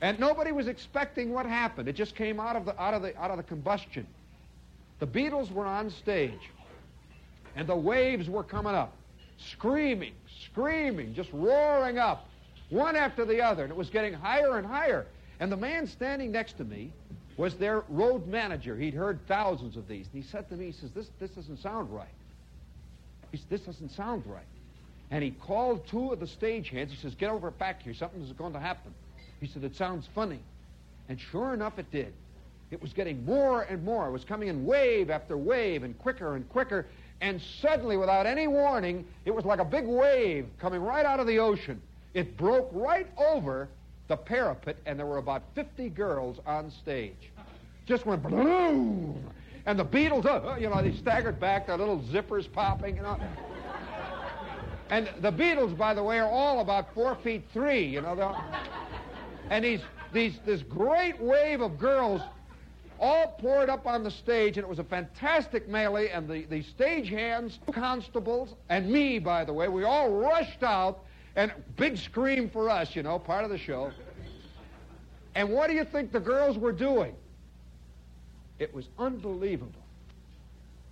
And nobody was expecting what happened. It just came out of the, out of the, out of the combustion. The Beatles were on stage, and the waves were coming up, screaming, screaming, just roaring up, one after the other, and it was getting higher and higher. And the man standing next to me was their road manager. He'd heard thousands of these. And he said to me, he says, this, this doesn't sound right. He said, this doesn't sound right. And he called two of the stagehands. He says, get over back here. Something's going to happen. He said, It sounds funny. And sure enough, it did. It was getting more and more. It was coming in wave after wave and quicker and quicker. And suddenly, without any warning, it was like a big wave coming right out of the ocean. It broke right over the parapet, and there were about 50 girls on stage. Just went boom! And the Beatles, uh, you know, they staggered back, their little zippers popping, you know. And the Beatles, by the way, are all about four feet three, you know. And these, these, this great wave of girls all poured up on the stage, and it was a fantastic melee. And the, the stage hands, constables, and me, by the way, we all rushed out, and big scream for us, you know, part of the show. And what do you think the girls were doing? It was unbelievable.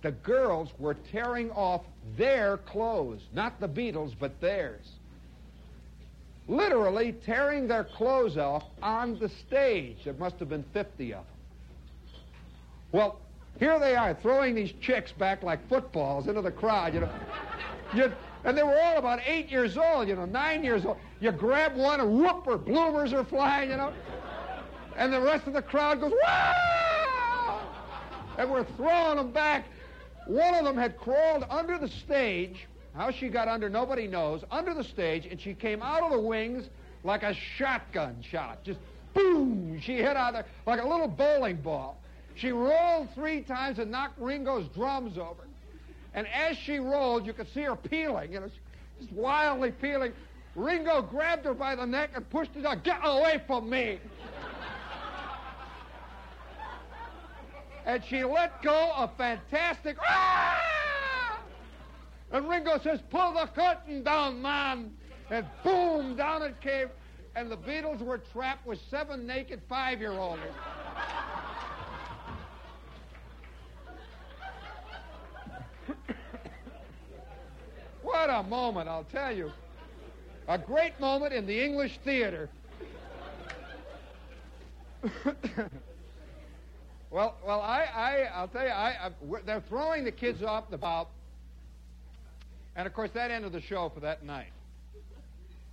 The girls were tearing off their clothes, not the Beatles, but theirs. Literally tearing their clothes off on the stage. There must have been 50 of them. Well, here they are throwing these chicks back like footballs into the crowd, you know. You, and they were all about eight years old, you know, nine years old. You grab one and whoop, her bloomers are flying, you know. And the rest of the crowd goes, wow! And we're throwing them back. One of them had crawled under the stage. How she got under, nobody knows. Under the stage, and she came out of the wings like a shotgun shot. Just boom! She hit out there like a little bowling ball. She rolled three times and knocked Ringo's drums over. And as she rolled, you could see her peeling, you know, just wildly peeling. Ringo grabbed her by the neck and pushed her down. Get away from me! and she let go a fantastic. Ah! And Ringo says, Pull the curtain down, man. And boom, down it came. And the Beatles were trapped with seven naked five year olds. what a moment, I'll tell you. A great moment in the English theater. Well, well, I, I, I'll tell you, I, I, they're throwing the kids off the bow, and of course that ended the show for that night.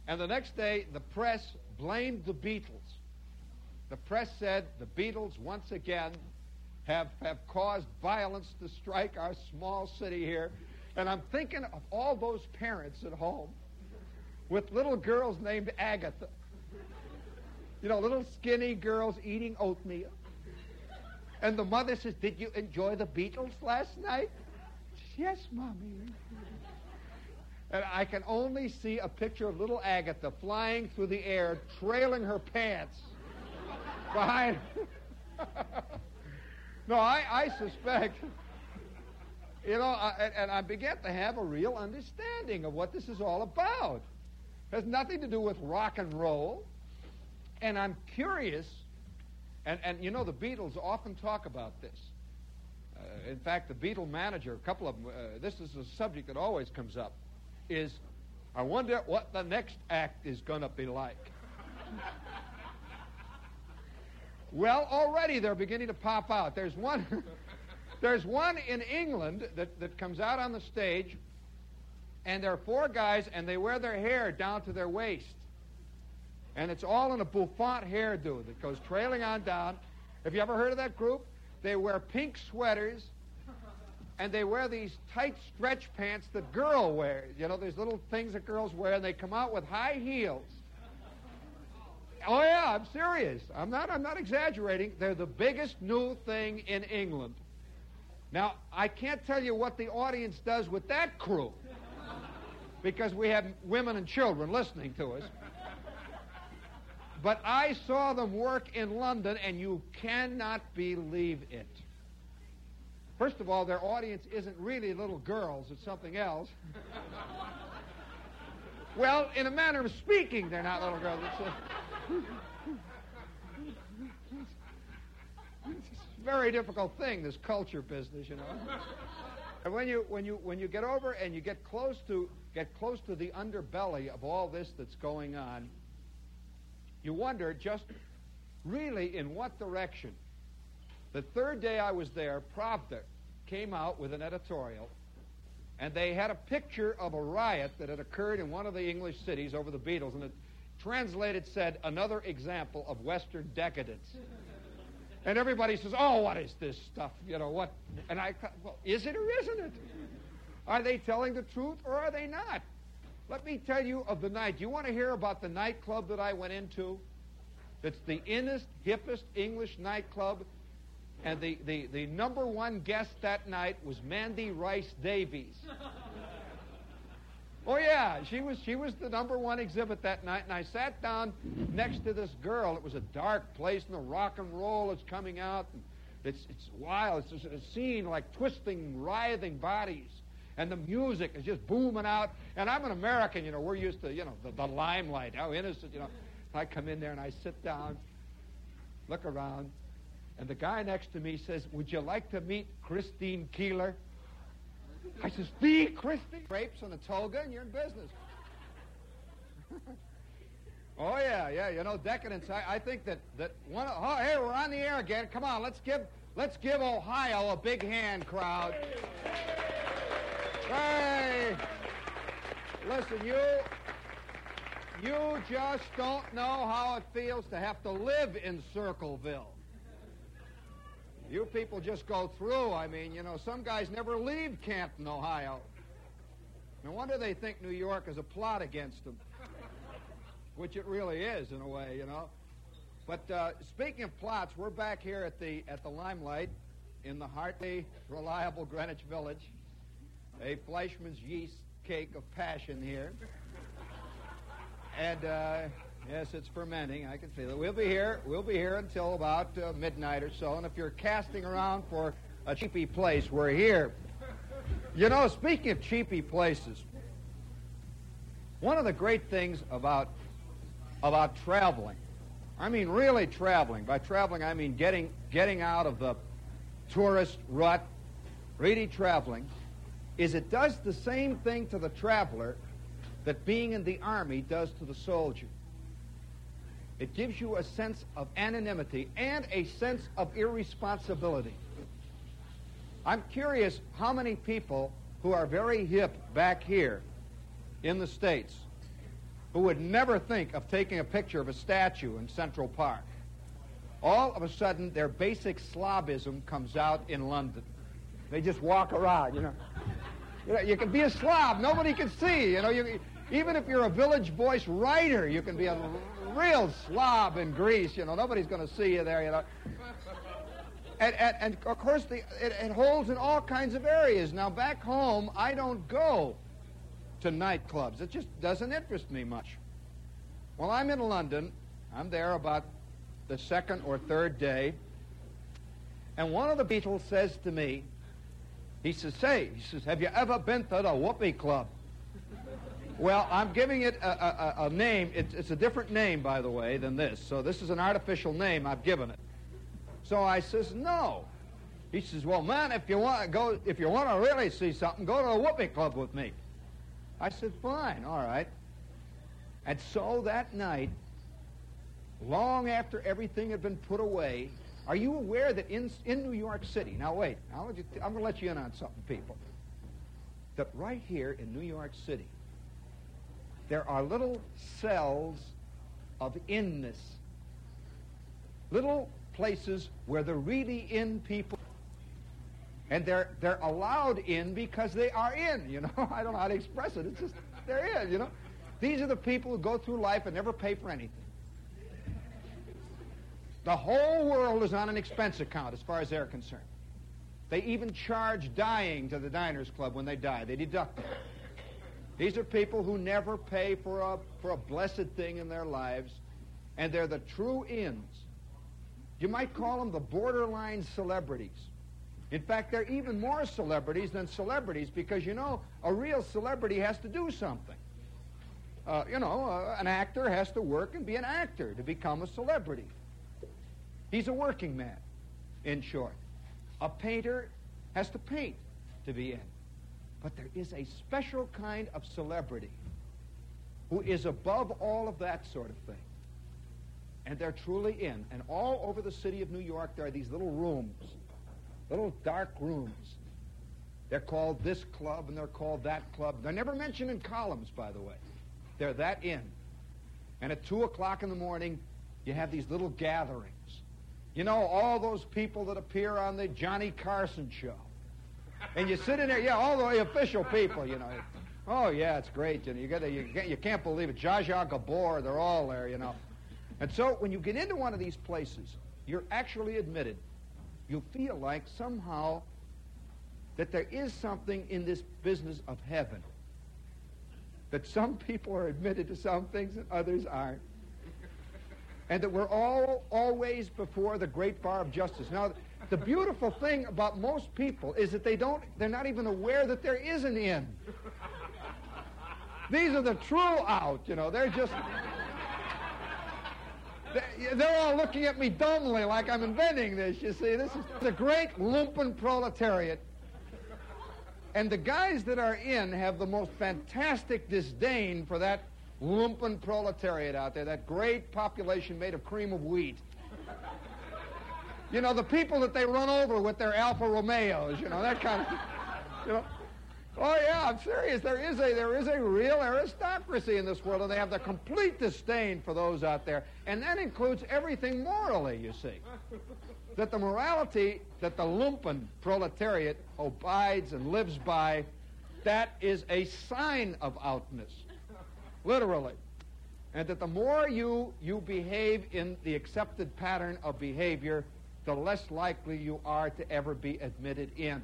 And the next day, the press blamed the Beatles. The press said the Beatles once again have have caused violence to strike our small city here, and I'm thinking of all those parents at home with little girls named Agatha. You know, little skinny girls eating oatmeal and the mother says, Did you enjoy the Beatles last night? Yes, Mommy. And I can only see a picture of little Agatha flying through the air, trailing her pants behind. no, I, I suspect, you know, I, and I began to have a real understanding of what this is all about. It has nothing to do with rock and roll. And I'm curious and, and you know, the Beatles often talk about this. Uh, in fact, the Beatle manager, a couple of them, uh, this is a subject that always comes up, is I wonder what the next act is going to be like. well, already they're beginning to pop out. There's one, there's one in England that, that comes out on the stage, and there are four guys, and they wear their hair down to their waist and it's all in a bouffant hairdo that goes trailing on down. Have you ever heard of that group? They wear pink sweaters, and they wear these tight stretch pants that girl wears. You know, these little things that girls wear, and they come out with high heels. Oh yeah, I'm serious. I'm not. I'm not exaggerating. They're the biggest new thing in England. Now, I can't tell you what the audience does with that crew, because we have women and children listening to us. But I saw them work in London, and you cannot believe it. First of all, their audience isn't really little girls, it's something else. well, in a manner of speaking, they're not little girls. It's a, it's a very difficult thing, this culture business, you know. And when you when you when you get over and you get close to get close to the underbelly of all this that's going on, you wonder just really in what direction. The third day I was there, Pravda came out with an editorial, and they had a picture of a riot that had occurred in one of the English cities over the Beatles, and it translated said, another example of Western decadence. And everybody says, oh, what is this stuff? You know, what? And I, well, is it or isn't it? Are they telling the truth or are they not? Let me tell you of the night. Do you want to hear about the nightclub that I went into? It's the innest, hippest English nightclub. And the, the, the number one guest that night was Mandy Rice Davies. Oh yeah, she was she was the number one exhibit that night, and I sat down next to this girl. It was a dark place, and the rock and roll is coming out, and it's it's wild. It's a scene like twisting, writhing bodies and the music is just booming out. And I'm an American, you know, we're used to, you know, the, the limelight, how innocent, you know. I come in there and I sit down, look around, And the guy next to me says, Would you like to meet Christine Keeler? I says, The Christine? Grapes and a toga, and you're in business. oh, yeah, yeah. You know, decadence. I, I think that, that one. Oh, hey, we're on the air again. Come on, let's give, let's give Ohio a big hand, crowd. Hey! Listen, you. You just don't know how it feels to have to live in Circleville. You people just go through. I mean, you know, some guys never leave Canton, Ohio. No wonder they think New York is a plot against them, which it really is in a way, you know. But uh, speaking of plots, we're back here at the at the Limelight in the hearty, reliable Greenwich Village. A Fleischmann's yeast cake of passion here. And uh, yes, it's fermenting. I can feel it. We'll be here. We'll be here until about uh, midnight or so. And if you're casting around for a cheapy place, we're here. You know, speaking of cheapy places, one of the great things about about traveling, I mean really traveling. By traveling, I mean getting getting out of the tourist rut, really traveling, is it does the same thing to the traveler that being in the army does to the soldier. It gives you a sense of anonymity and a sense of irresponsibility. I'm curious how many people who are very hip back here in the States who would never think of taking a picture of a statue in Central Park. All of a sudden, their basic Slavism comes out in London. They just walk around, you know. You, know, you can be a Slav, nobody can see. You know, you, even if you're a village voice writer, you can be a real slob in Greece. You know, nobody's going to see you there. You know, and, and, and of course the, it, it holds in all kinds of areas. Now back home, I don't go to nightclubs. It just doesn't interest me much. Well, I'm in London. I'm there about the second or third day, and one of the Beatles says to me, he says, "Say, he says, have you ever been to the Whoopee Club?" Well, I'm giving it a, a, a name. It's, it's, a different name, by the way, than this. So this is an artificial name I've given it. So I says, no. He says, well, man, if you want to go, if you want to really see something, go to a whoopee club with me. I said, fine, all right. And so that night, long after everything had been put away, are you aware that in, in New York City, now wait, i am going to let you in on something, people, that right here in New York City, there are little cells of inness, little places where the really in people, and they're they're allowed in because they are in. You know, I don't know how to express it. It's just they're in. You know, these are the people who go through life and never pay for anything. The whole world is on an expense account as far as they're concerned. They even charge dying to the Diners Club when they die. They deduct it. These are people who never pay for a, for a blessed thing in their lives, and they're the true ends. You might call them the borderline celebrities. In fact, they're even more celebrities than celebrities because, you know, a real celebrity has to do something. Uh, you know, uh, an actor has to work and be an actor to become a celebrity. He's a working man, in short. A painter has to paint to be in. But there is a special kind of celebrity who is above all of that sort of thing. And they're truly in. And all over the city of New York, there are these little rooms, little dark rooms. They're called this club and they're called that club. They're never mentioned in columns, by the way. They're that in. And at 2 o'clock in the morning, you have these little gatherings. You know, all those people that appear on the Johnny Carson show and you sit in there, yeah, all the official people, you know. Oh yeah, it's great. You know, you got you, you can't believe it. Zsa Gabor, they're all there, you know. And so when you get into one of these places, you're actually admitted. You feel like somehow that there is something in this business of heaven. That some people are admitted to some things and others aren't. And that we're all always before the great bar of justice. Now, the beautiful thing about most people is that they don't, they're not even aware that there is an in. These are the true out, you know. They're just. They're all looking at me dumbly like I'm inventing this, you see. This is the great lumpen proletariat. And the guys that are in have the most fantastic disdain for that lumpen proletariat out there, that great population made of cream of wheat. You know, the people that they run over with their Alfa Romeos, you know, that kind of, you know. Oh yeah, I'm serious. There is a there is a real aristocracy in this world, and they have the complete disdain for those out there, and that includes everything morally. You see, that the morality that the lumpen proletariat abides and lives by, that is a sign of outness, literally, and that the more you you behave in the accepted pattern of behavior, the less likely you are to ever be admitted in.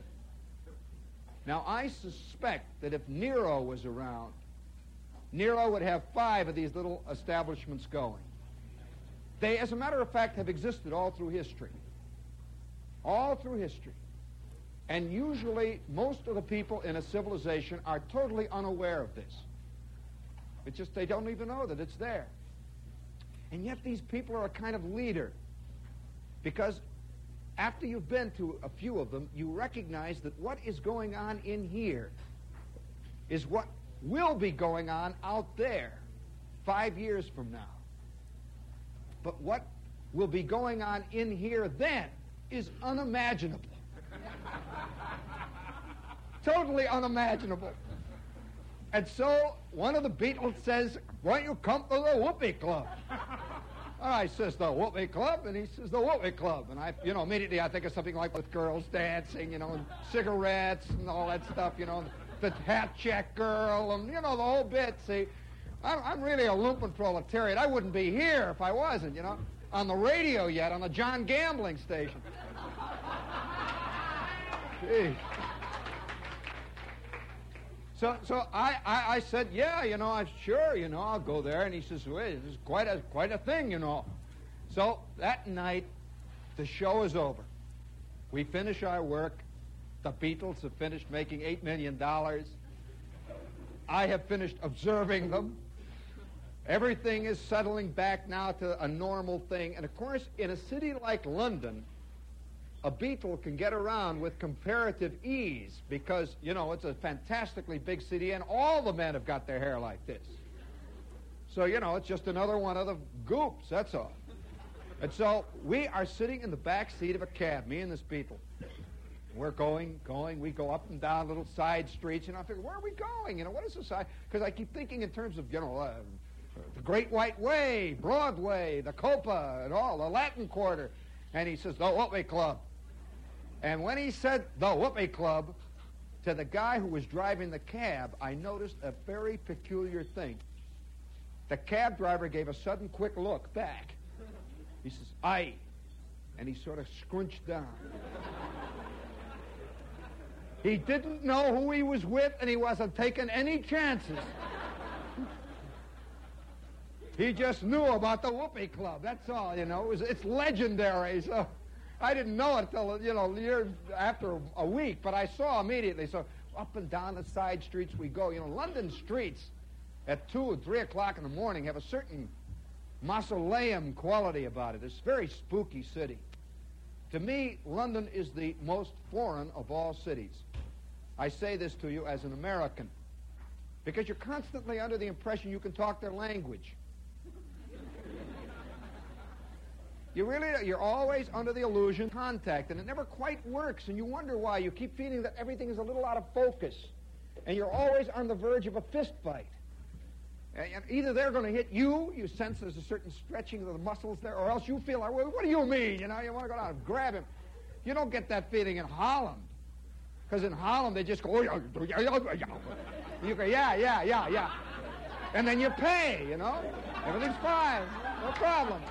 Now, I suspect that if Nero was around, Nero would have five of these little establishments going. They, as a matter of fact, have existed all through history. All through history. And usually, most of the people in a civilization are totally unaware of this. It's just they don't even know that it's there. And yet, these people are a kind of leader because after you've been to a few of them, you recognize that what is going on in here is what will be going on out there five years from now. But what will be going on in here then is unimaginable. totally unimaginable. And so one of the Beatles says, Why don't you come to the Whoopee Club? I says, the Whoopee Club, and he says, the Whoopee Club. And I, you know, immediately I think of something like with girls dancing, you know, and cigarettes and all that stuff, you know, the hat check girl, and, you know, the whole bit, see. I'm, I'm really a lumpen proletariat. I wouldn't be here if I wasn't, you know, on the radio yet, on the John Gambling station. Gee. So, so I, I, I, said, yeah, you know, I'm sure, you know, I'll go there. And he says, well, is quite a, quite a thing, you know. So that night, the show is over. We finish our work. The Beatles have finished making $8 million. I have finished observing them. Everything is settling back now to a normal thing. And of course, in a city like London, a Beatle can get around with comparative ease because, you know, it's a fantastically big city and all the men have got their hair like this. So, you know, it's just another one of the goops, that's all. And so we are sitting in the back seat of a cab, me and this Beatle. We're going, going, we go up and down little side streets, and I figure, where are we going? You know, what is side? Because I keep thinking in terms of, you know, uh, the Great White Way, Broadway, the Copa, and all, the Latin Quarter. And he says, the Whoopee Club. And when he said the Whoopee Club to the guy who was driving the cab, I noticed a very peculiar thing. The cab driver gave a sudden quick look back. He says, aye. And he sort of scrunched down. he didn't know who he was with, and he wasn't taking any chances. he just knew about the Whoopee Club. That's all, you know. It was, it's legendary. So I didn't know it until, you know, years after a week, but I saw immediately. So up and down the side streets we go. You know, London streets at 2 and 3 o'clock in the morning have a certain mausoleum quality about it. It's a very spooky city. To me, London is the most foreign of all cities. I say this to you as an American because you're constantly under the impression you can talk their language. You really, you're always under the illusion contact, and it never quite works, and you wonder why. You keep feeling that everything is a little out of focus, and you're always on the verge of a fist fight. And either they're going to hit you, you sense there's a certain stretching of the muscles there, or else you feel like, well, what do you mean? You know, you want to go down and grab him. You don't get that feeling in Holland. Because in Holland, they just go, oh, you go, yeah, yeah, yeah, yeah. And then you pay, you know. Everything's fine. No problem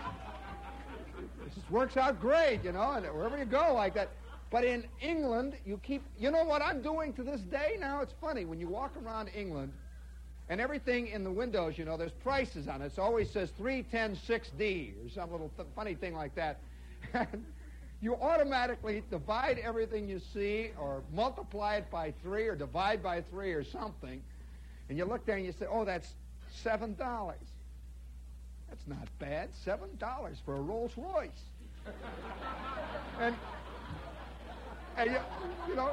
works out great, you know, and wherever you go like that. But in England, you keep, you know what I'm doing to this day now? It's funny. When you walk around England, and everything in the windows, you know, there's prices on it. It always says 3106D or some little th- funny thing like that. And you automatically divide everything you see or multiply it by three or divide by three or something. And you look there and you say, oh, that's $7. That's not bad. Seven dollars for a Rolls Royce. And, and you, you know,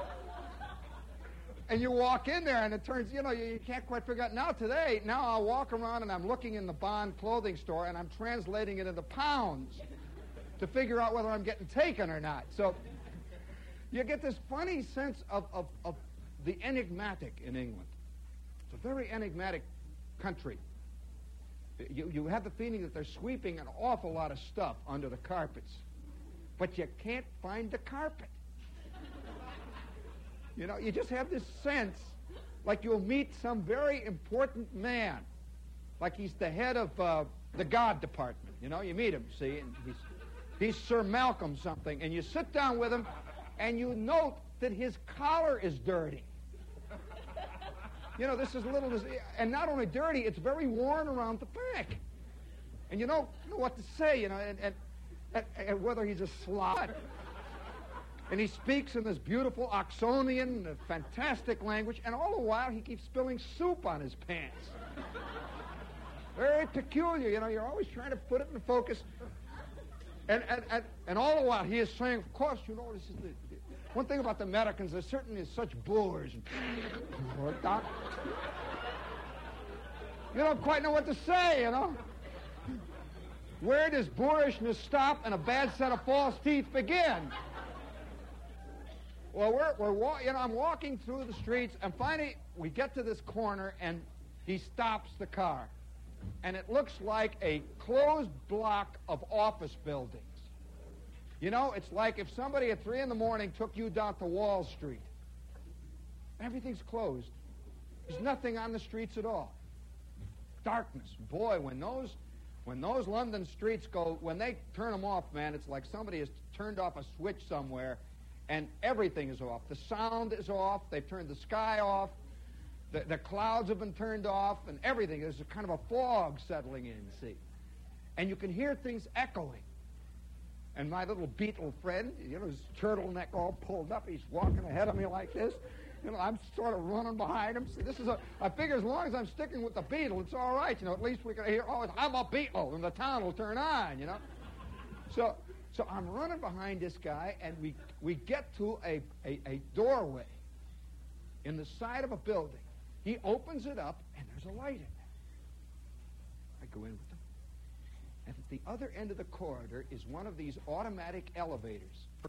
and you walk in there, and it turns, you know, you, you, can't quite figure out. Now, today, now I'll walk around and I'm looking in the Bond clothing store and I'm translating it into pounds to figure out whether I'm getting taken or not. So you get this funny sense of, of, of the enigmatic in England. It's a very enigmatic country. You, you have the feeling that they're sweeping an awful lot of stuff under the carpets, but you can't find the carpet. You know, you just have this sense like you'll meet some very important man, like he's the head of uh, the God department. You know, you meet him, see, and he's, he's Sir Malcolm something, and you sit down with him, and you note that his collar is dirty. You know, this is a little, and not only dirty, it's very worn around the back. And you don't know what to say, you know, and, and, and, whether he's a Slav and he speaks in this beautiful Oxonian, uh, fantastic language, and all the while he keeps spilling soup on his pants. Very peculiar, you know, you're always trying to put it in focus. And, and, and, and all the while he is saying, of course, you know, this is the, the one thing about the Americans, they're certainly such boors. you don't quite know what to say, you know. Where does boorishness stop and a bad set of false teeth begin? Well, we're, we're you know, I'm walking through the streets, and finally we get to this corner, and he stops the car. And it looks like a closed block of office buildings. You know, it's like if somebody at 3 in the morning took you down to Wall Street. Everything's closed. There's nothing on the streets at all. Darkness. Boy, when those when those London streets go, when they turn them off, man, it's like somebody has turned off a switch somewhere and everything is off. The sound is off. They've turned the sky off. The, the clouds have been turned off, and everything. There's a kind of a fog settling in, see. And you can hear things echoing. And my little Beatle friend, you know, his turtleneck all pulled up, he's walking ahead of me like this. You know, I'm sort of running behind him. See, this is a, I figure as long as I'm sticking with the Beatle, it's all right. You know, at least we can hear, oh, I'm a Beatle, and the town will turn on, you know. So so I'm running behind this guy, and we, we get to a, a, a doorway in the side of a building. He opens it up, and there's a light in there. I go in with him. And at the other end of the corridor is one of these automatic elevators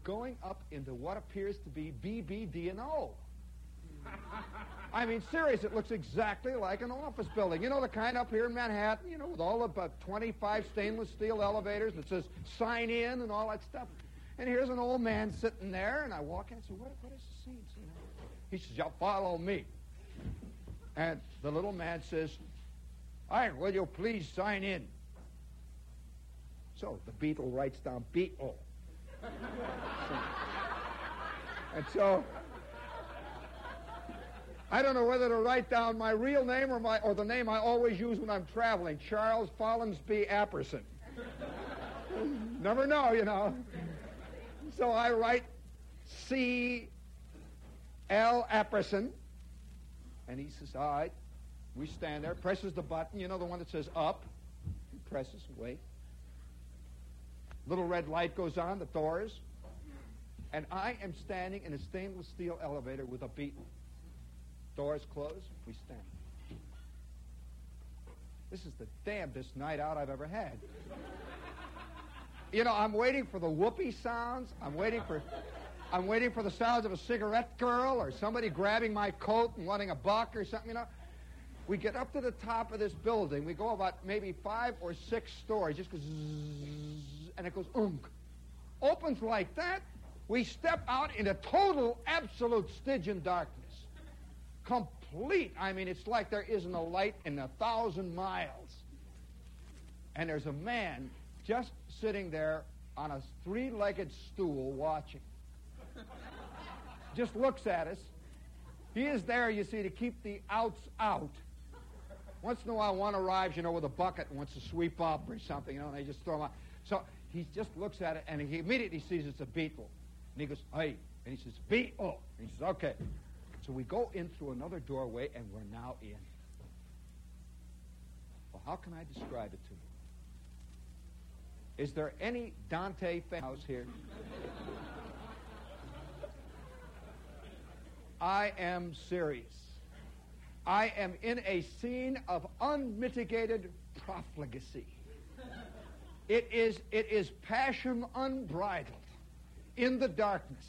going up into what appears to be BBD&O. I mean, serious, it looks exactly like an office building. You know, the kind up here in Manhattan, you know, with all the uh, 25 stainless steel elevators that says sign in and all that stuff. And here's an old man sitting there, and I walk in and say, what, what is the scene? You know? He says, "Y'all follow me. And the little man says, all right, will you please sign in? So the Beatle writes down Beatle. and so I don't know whether to write down my real name or my or the name I always use when I'm traveling, Charles Follansby Apperson. Never know, you know. So I write C. L. Apperson, and he says, "All right." We stand there, presses the button, you know, the one that says up. He presses, wait. Little red light goes on, the doors, and I am standing in a stainless steel elevator with a Beatle. Doors closed, we stand. This is the damnedest night out I've ever had. You know, I'm waiting for the whoopee sounds. I'm waiting for I'm waiting for the sounds of a cigarette girl or somebody grabbing my coat and wanting a buck or something, you know. We get up to the top of this building. We go about maybe five or six stories. Just goes zzz, and it goes unk. Opens like that. We step out into total, absolute Stygian darkness complete. I mean, it's like there isn't a light in a thousand miles. And there's a man just sitting there on a three legged stool watching. just looks at us. He is there, you see, to keep the outs out. Once in a while, one arrives, you know, with a bucket and wants to sweep up or something, you know, and they just throw him out. So he just looks at it and he immediately sees it's a Beatle. And he goes, hey. And he says, Beatle. And he says, okay. So we go in through another doorway, and we're now in. Well, how can I describe it to you? Is there any Dante house here? I am serious. I am in a scene of unmitigated profligacy. It is, it is passion unbridled in the darkness.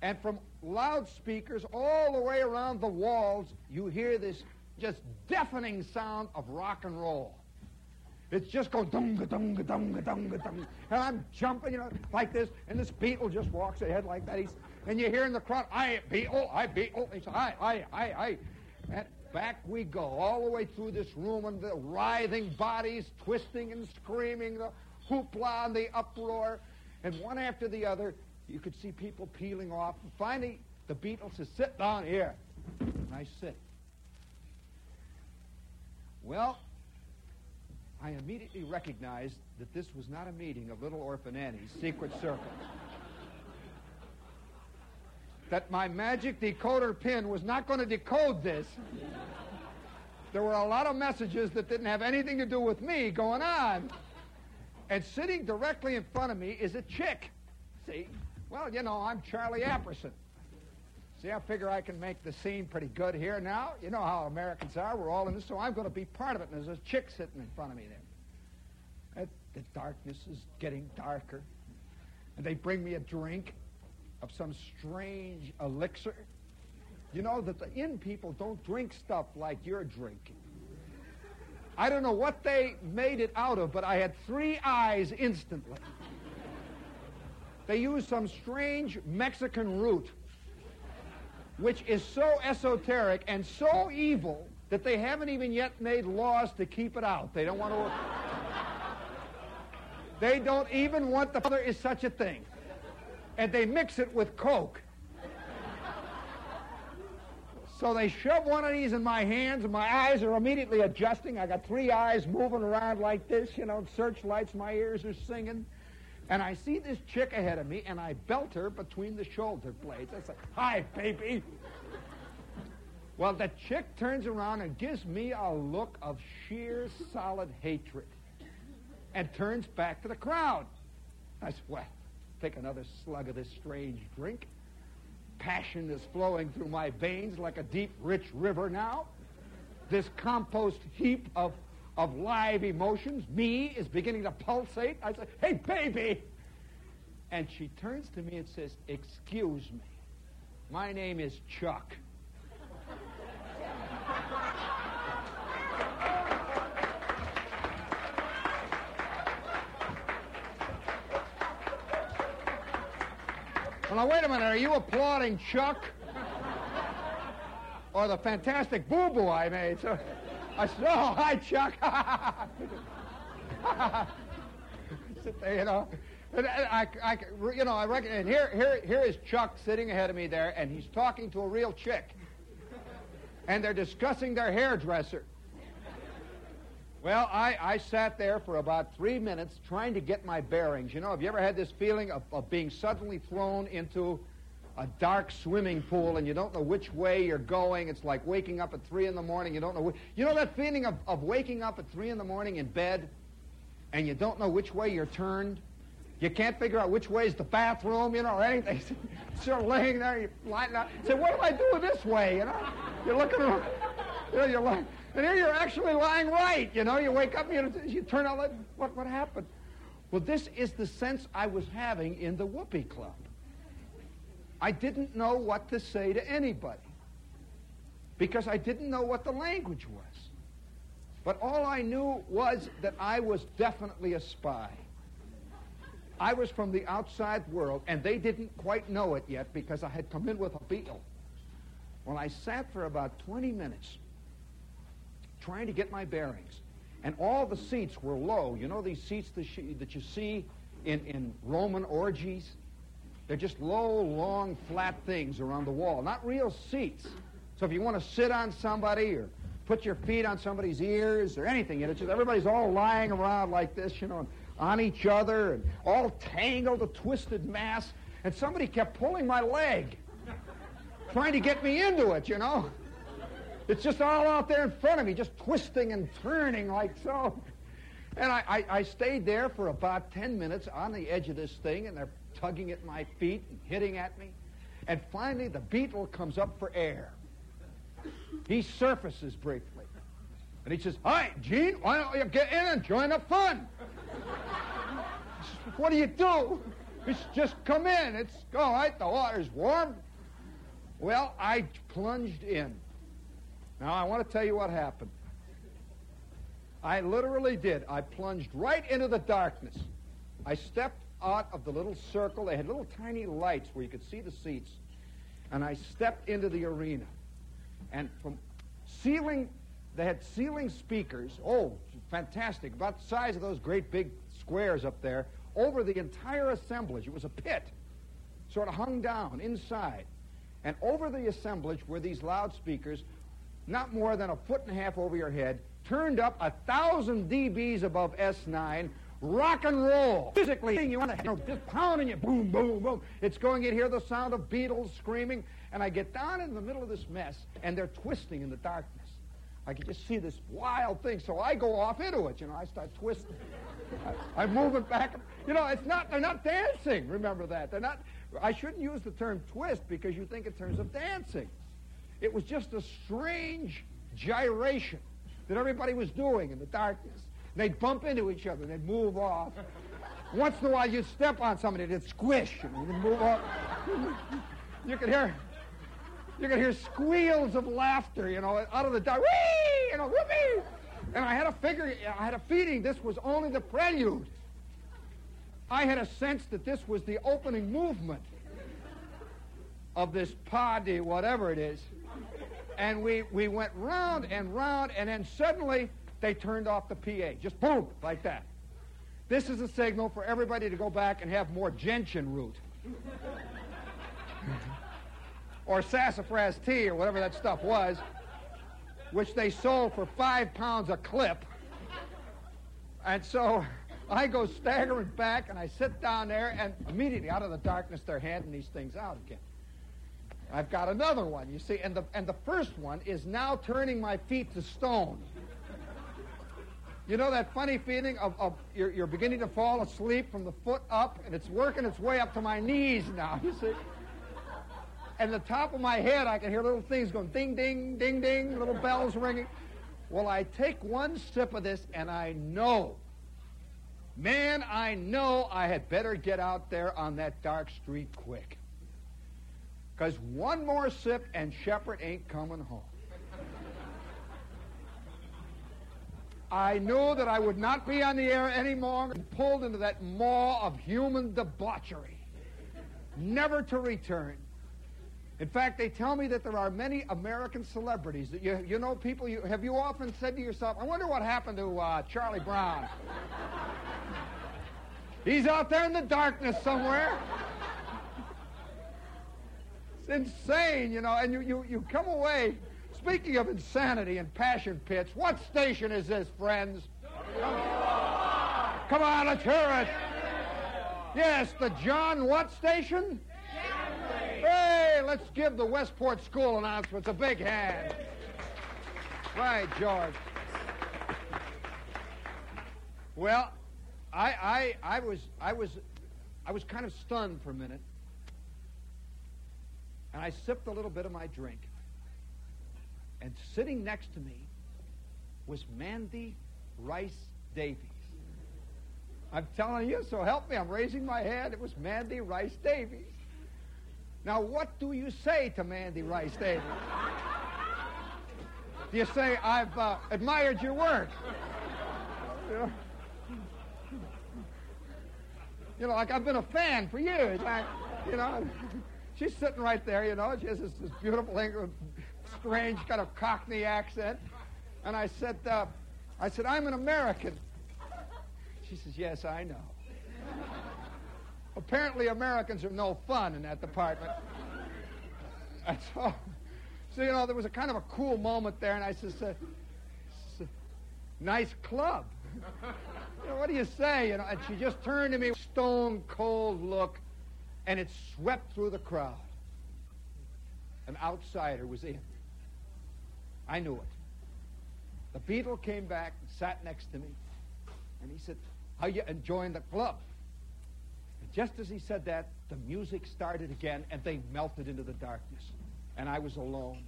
And from loudspeakers all the way around the walls, you hear this just deafening sound of rock and roll. It's just going dunga dunga dunga dunga dunga. And I'm jumping, you know, like this, and this Beatle just walks ahead like that. He's, and you hear in the crowd, I Beatle, I Beatle. He says, I, I, I, I. And back we go, all the way through this room, and the writhing bodies twisting and screaming, the hoopla and the uproar. And one after the other, you could see people peeling off. And finally, the Beatles says, sit down here. And I sit. Well, I immediately recognized that this was not a meeting of Little Orphan Annie's secret circle. that my magic decoder pin was not going to decode this. There were a lot of messages that didn't have anything to do with me going on. And sitting directly in front of me is a chick. See? Well, you know, I'm Charlie Apperson. See, I figure I can make the scene pretty good here now. You know how Americans are. We're all in this, so I'm going to be part of it. And there's a chick sitting in front of me there. And the darkness is getting darker. And they bring me a drink of some strange elixir. You know that the inn people don't drink stuff like you're drinking. I don't know what they made it out of, but I had three eyes instantly. They use some strange Mexican root which is so esoteric and so evil that they haven't even yet made laws to keep it out. They don't want to. they don't even want the father is such a thing. And they mix it with Coke. So they shove one of these in my hands, and my eyes are immediately adjusting. I got three eyes moving around like this, you know, searchlights, my ears are singing. And I see this chick ahead of me, and I belt her between the shoulder blades. I say, Hi, baby. well, the chick turns around and gives me a look of sheer, solid hatred and turns back to the crowd. I said, Well, take another slug of this strange drink. Passion is flowing through my veins like a deep, rich river now. This compost heap of of live emotions. Me is beginning to pulsate. I say, hey, baby. And she turns to me and says, excuse me. My name is Chuck. Well, now, wait a minute. Are you applauding Chuck? or the fantastic boo-boo I made? So, I said, oh, hi, Chuck. There, you know. And I, I, you know, I reckon, and here, here, here is Chuck sitting ahead of me there, and he's talking to a real chick. And they're discussing their hairdresser. Well, I, I sat there for about three minutes trying to get my bearings. You know, have you ever had this feeling of, of being suddenly thrown into a dark swimming pool and you don't know which way you're going. It's like waking up at 3 in the morning. You don't know. Wh- you know that feeling of, of waking up at 3 in the morning in bed and you don't know which way you're turned? You can't figure out which way is the bathroom, you know, or anything. so you're laying there, you're lying out. Say, what am I doing this way? You know, you're looking around. You know, you're lying. And here you're actually lying right. You know, you wake up, you, you turn out, like, what, what happened? Well, this is the sense I was having in the Whoopee Club. I didn't know what to say to anybody because I didn't know what the language was. But all I knew was that I was definitely a spy. I was from the outside world, and they didn't quite know it yet because I had come in with a Beatle. Well, I sat for about 20 minutes trying to get my bearings. And all the seats were low. You know these seats that you see in, in Roman orgies? They're just low, long, flat things around the wall, not real seats. So if you want to sit on somebody or put your feet on somebody's ears or anything, you know, just everybody's all lying around like this, you know, on each other and all tangled, a twisted mass. And somebody kept pulling my leg, trying to get me into it, you know. It's just all out there in front of me, just twisting and turning like so. And I, I, I stayed there for about 10 minutes on the edge of this thing, and they're tugging at my feet and hitting at me. And finally, the Beatle comes up for air. He surfaces briefly. And he says, Hi, Gene, why don't you get in and join the fun? Says, what do you do? Just come in. It's all right. The water's warm. Well, I plunged in. Now, I want to tell you what happened. I literally did. I plunged right into the darkness. I stepped out of the little circle. They had little tiny lights where you could see the seats. And I stepped into the arena. And from ceiling, they had ceiling speakers. Oh, fantastic. About the size of those great big squares up there. Over the entire assemblage. It was a pit. Sort of hung down inside. And over the assemblage were these loudspeakers, not more than a foot and a half over your head, turned up a thousand dBs above S9, rock and roll. Physically, you want to, you know, just pounding you, boom, boom, boom. It's going, you hear the sound of Beatles screaming, and I get down in the middle of this mess, and they're twisting in the darkness. I can just see this wild thing, so I go off into it, you know, I start twisting. I, I'm moving back. You know, it's not, they're not dancing, remember that. They're not, I shouldn't use the term twist because you think in terms of dancing. It was just a strange gyration that everybody was doing in the darkness. They'd bump into each other, they'd move off. Once in a while, you'd step on somebody, they'd squish, and they'd move off. you could hear, you could hear squeals of laughter, you know, out of the dark. Whee! You know, whoopee! And I had a figure, I had a feeling this was only the prelude. I had a sense that this was the opening movement of this party, whatever it is and we, we went round and round, and then suddenly they turned off the PA. Just boom, like that. This is a signal for everybody to go back and have more gentian root. or sassafras tea, or whatever that stuff was, which they sold for five pounds a clip. And so I go staggering back, and I sit down there, and immediately out of the darkness, they're handing these things out again. I've got another one, you see, and the, and the first one is now turning my feet to stone. You know that funny feeling of, of you're, you're beginning to fall asleep from the foot up, and it's working its way up to my knees now, you see? And the top of my head, I can hear little things going ding, ding, ding, ding, little bells ringing. Well, I take one sip of this, and I know, man, I know I had better get out there on that dark street quick. Because one more sip and Shepherd ain't coming home. I knew that I would not be on the air anymore and pulled into that maw of human debauchery, never to return. In fact, they tell me that there are many American celebrities that you, you know people. You, have you often said to yourself, "I wonder what happened to uh, Charlie Brown"? He's out there in the darkness somewhere It's insane, you know, and you, you, you come away. Speaking of insanity and passion pits, what station is this, friends? Come on, let's hear it. Yes, the John what station? Hey, let's give the Westport School announcements a big hand. Right, George. Well, I, I, I was, I was, I was kind of stunned for a minute and I sipped a little bit of my drink. And sitting next to me was Mandy Rice Davies. I'm telling you, so help me. I'm raising my hand. It was Mandy Rice Davies. Now, what do you say to Mandy Rice Davies? do you say, I've uh, admired your work? You know? like I've been a fan for years. I, you know. She's sitting right there, you know. She has this, this beautiful English, strange kind of Cockney accent. And I said, uh, I said, I'm an American. She says, yes, I know. Apparently Americans are no fun in that department. And so, so, you know, there was a kind of a cool moment there, and I said, uh, nice club. you know, what do you say? You know, and she just turned to me, stone cold look and it swept through the crowd. An outsider was in. I knew it. The Beatle came back and sat next to me. And he said, How you enjoying the club? And just as he said that, the music started again, and they melted into the darkness. And I was alone.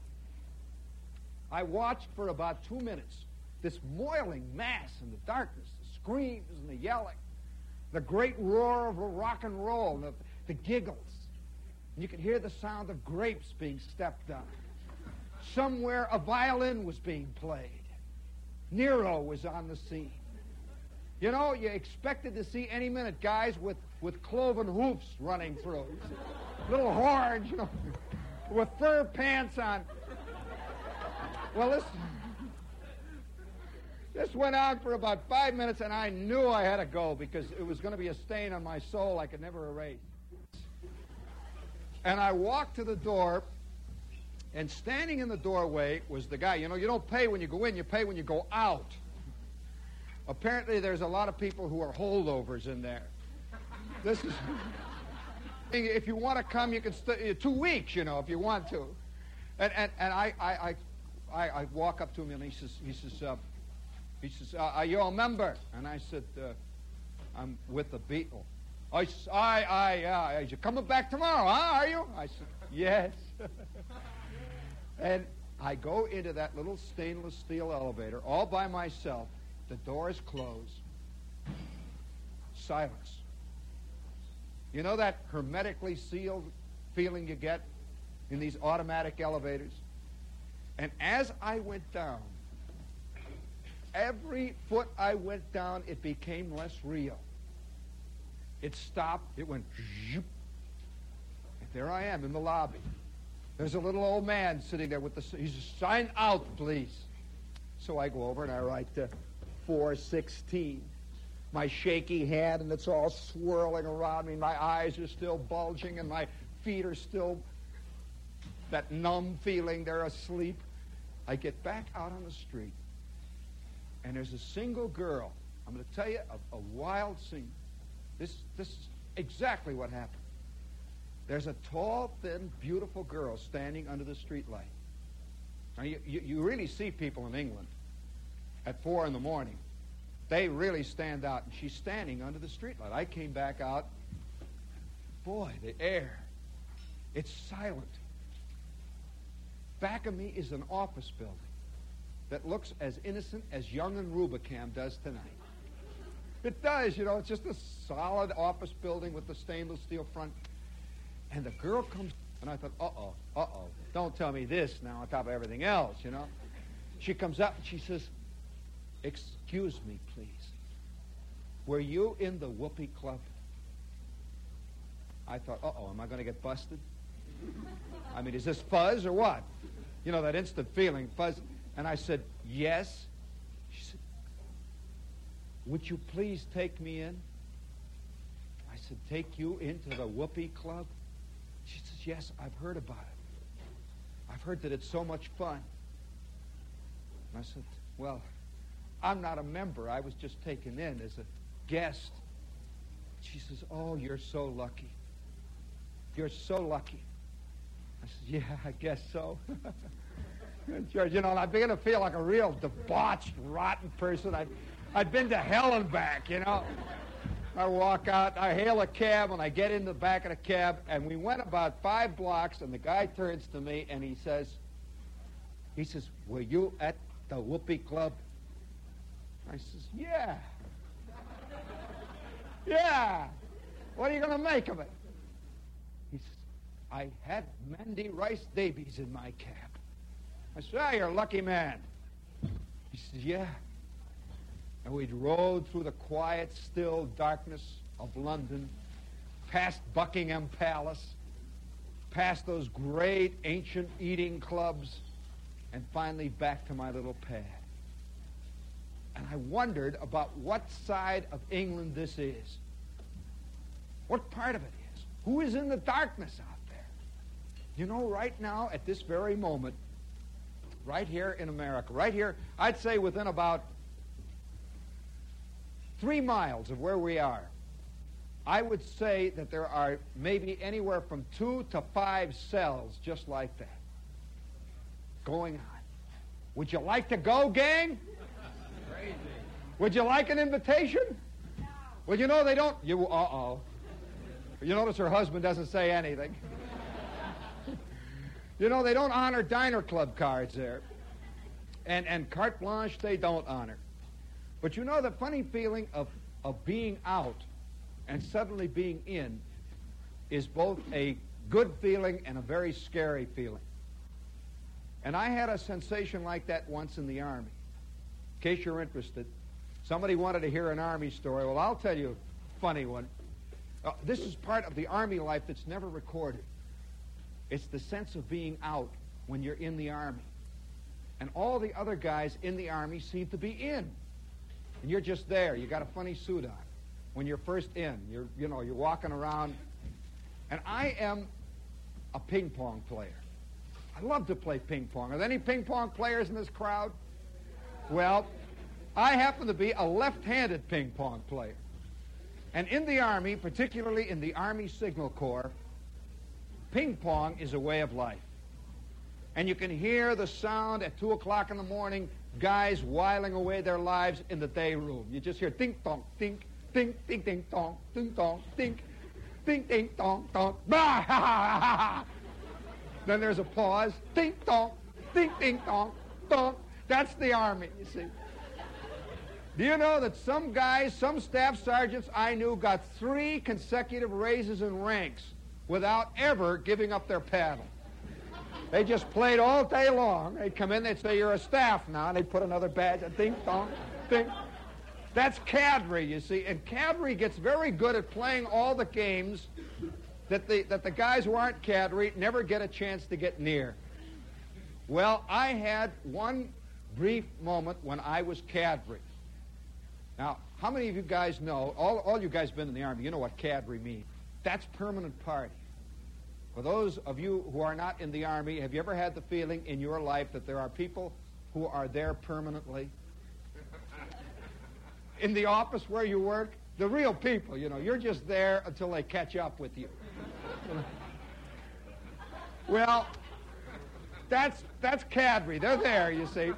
I watched for about two minutes this moiling mass in the darkness, the screams and the yelling, the great roar of rock and roll, the, the giggles. And you could hear the sound of grapes being stepped on. Somewhere a violin was being played. Nero was on the scene. You know, you expected to see any minute guys with, with cloven hoofs running through. Little horns, you know, with fur pants on. Well, this, this went on for about five minutes, and I knew I had to go because it was going to be a stain on my soul I could never erase. And I walked to the door, and standing in the doorway was the guy. You know, you don't pay when you go in, you pay when you go out. Apparently, there's a lot of people who are holdovers in there. This is. if you want to come, you can stay two weeks, you know, if you want to. And, and, and I, I, I, I walk up to him and he says, he says, uh, he says, uh, are you a member? And I said, uh, I'm with the Beatle. I said, I, I, yeah. You coming back tomorrow, huh? Are you? I said, yes. and I go into that little stainless steel elevator all by myself. The doors close. Silence. You know that hermetically sealed feeling you get in these automatic elevators? And as I went down, every foot I went down, it became less real. It stopped. It went. And there I am in the lobby. There's a little old man sitting there with the. He's sign out, please. So I go over and I write to 416. My shaky hand, and it's all swirling around me. My eyes are still bulging, and my feet are still that numb feeling. They're asleep. I get back out on the street, and there's a single girl. I'm going to tell you a, a wild scene. This, this is exactly what happened. There's a tall, thin, beautiful girl standing under the streetlight. Now, you, you, you really see people in England at 4 in the morning. They really stand out, and she's standing under the streetlight. I came back out. Boy, the air. It's silent. Back of me is an office building that looks as innocent as Young and Rubicam does tonight. It does, you know, it's just a solid office building with the stainless steel front. And the girl comes, and I thought, uh-oh, uh-oh, don't tell me this now on top of everything else, you know. She comes up and she says, excuse me, please. Were you in the Whoopee Club? I thought, uh-oh, am I going to get busted? I mean, is this fuzz or what? You know, that instant feeling, fuzz. And I said, yes. She said, would you please take me in? I said, take you into the Whoopee Club? Yes, I've heard about it. I've heard that it's so much fun. And I said, well, I'm not a member. I was just taken in as a guest. She says, oh, you're so lucky. You're so lucky. I said, yeah, I guess so. George, you know, I begin to feel like a real debauched, rotten person. I'd, I'd been to hell and back, you know. I walk out, I hail a cab, and I get in the back of the cab, and we went about five blocks, and the guy turns to me, and he says, he says, were you at the Whoopee Club? I says, yeah. yeah. What are you going to make of it? He says, I had Mandy Rice Davies in my cab. I said, ah, you're a lucky man. He says, yeah. And we'd rode through the quiet, still darkness of London, past Buckingham Palace, past those great ancient eating clubs, and finally back to my little pad. And I wondered about what side of England this is. What part of it is? Who is in the darkness out there. you know, right now, at this very moment, right here in America, right here, I'd say within about three miles of where we are, I would say that there are maybe anywhere from two to five cells just like that going on. Would you like to go, gang? Crazy. Would you like an invitation? No. Well, you know they don't. You uh-oh. You notice her husband doesn't say anything. you know they don't honor diner club cards there, and and carte blanche they don't honor. But you know the funny feeling of of being out and suddenly being in is both a good feeling and a very scary feeling. And I had a sensation like that once in the Army. In case you're interested, somebody wanted to hear an Army story. Well, I'll tell you a funny one. Uh, this is part of the Army life that's never recorded. It's the sense of being out when you're in the Army. And all the other guys in the Army seem to be in. And you're just there. You got a funny suit on. When you're first in, you're, you know, you're walking around. And I am a ping pong player. I love to play ping pong. Are there any ping pong players in this crowd? Well, I happen to be a left-handed ping pong player. And in the Army, particularly in the Army Signal Corps, ping pong is a way of life. And you can hear the sound at 2 o'clock in the morning, guys whiling away their lives in the day room. You just hear ding dong, ding, ding, ding, ding, dong, ding, dong, ding, ding, ding, dong, dong, bah, ha, ha, ha, ha. Then there's a pause, ding, dong, ding, ding, dong, dong. That's the Army, you see. Do you know that some guys, some staff sergeants I knew got three consecutive raises in ranks without ever giving up their paddle? They just played all day long. They'd come in, they'd say, You're a staff now, and they'd put another badge, ding, dong, ding. That's cadre, you see. And cadre gets very good at playing all the games that the, that the guys who aren't cadre never get a chance to get near. Well, I had one brief moment when I was cadre. Now, how many of you guys know, all, all you guys been in the Army, you know what cadre means. That's permanent party. For those of you who are not in the Army, have you ever had the feeling in your life that there are people who are there permanently? in the office where you work, the real people, you know, you're just there until they catch up with you. well, that's that's cadre. They're there, you see.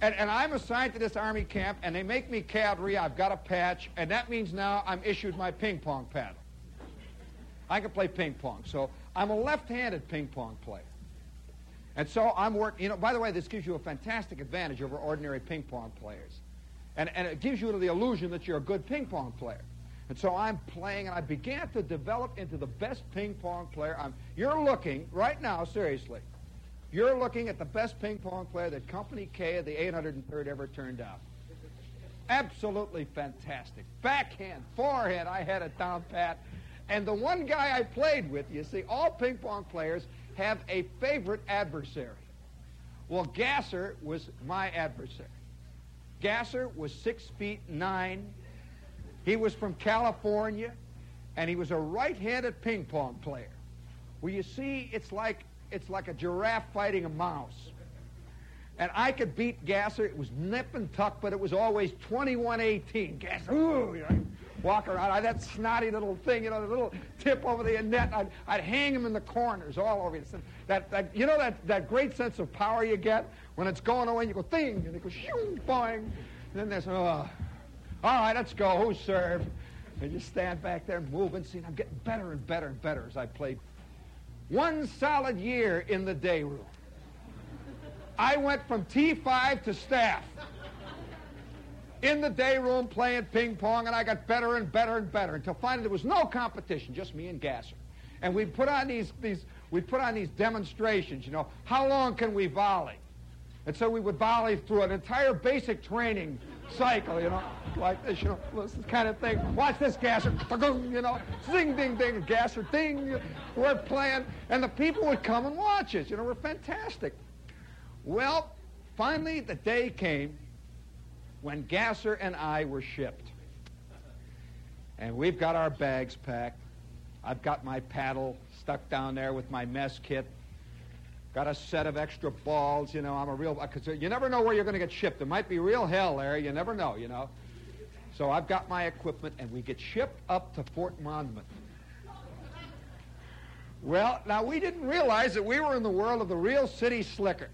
And, and I'm assigned to this Army camp, and they make me cadre. I've got a patch, and that means now I'm issued my ping pong paddle. I can play ping pong. So I'm a left-handed ping pong player. And so I'm working, you know, by the way, this gives you a fantastic advantage over ordinary ping pong players. And, and it gives you the illusion that you're a good ping pong player. And so I'm playing, and I began to develop into the best ping pong player. I'm, you're looking, right now, seriously, you're looking at the best ping pong player that Company K of the 803rd ever turned out. Absolutely fantastic. Backhand, forehand, I had it down pat. And the one guy I played with, you see, all ping pong players have a favorite adversary. Well, Gasser was my adversary. Gasser was six feet nine. He was from California, and he was a right-handed ping pong player. Well, you see, it's like it's like a giraffe fighting a mouse. And I could beat Gasser. It was nip and tuck, but it was always 21-18. Gasser, ooh, you know, walk around. I, that snotty little thing, you know, the little tip over the net. I'd, I'd hang him in the corners all over you. That, that, you know that, that great sense of power you get when it's going away you go thing, and it goes shoo, boing. And then there's, oh, all right, let's go. Who's served? And you stand back there moving. See, I'm getting better and better and better as I played. One solid year in the day room. I went from T5 to staff in the day room playing ping pong, and I got better and better and better until finally there was no competition, just me and Gasser. And we put on these, these we put on these demonstrations, you know, how long can we volley? And so we would volley through an entire basic training cycle, you know, like this, you know, this kind of thing. Watch this, Gasser, you know, ding, ding, ding, Gasser, ding. We're playing, and the people would come and watch us. You know, we're fantastic. Well, finally, the day came when Gasser and I were shipped. And we've got our bags packed. I've got my paddle stuck down there with my mess kit. Got a set of extra balls, you know. I'm a real, because you never know where you're going to get shipped. There might be real hell there. You never know, you know. So I've got my equipment, and we get shipped up to Fort Monmouth. Well, now we didn't realize that we were in the world of the real city slicker.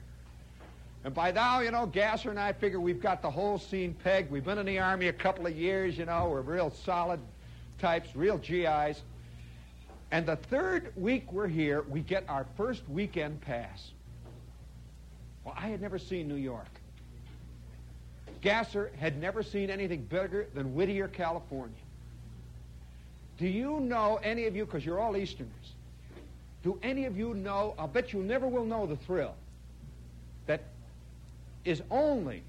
And by now, you know, Gasser and I figure we've got the whole scene pegged. We've been in the Army a couple of years, you know. We're real solid types, real GIs. And the third week we're here, we get our first weekend pass. Well, I had never seen New York. Gasser had never seen anything bigger than Whittier, California. Do you know, any of you, because you're all Easterners, do any of you know, I'll bet you never will know the thrill is only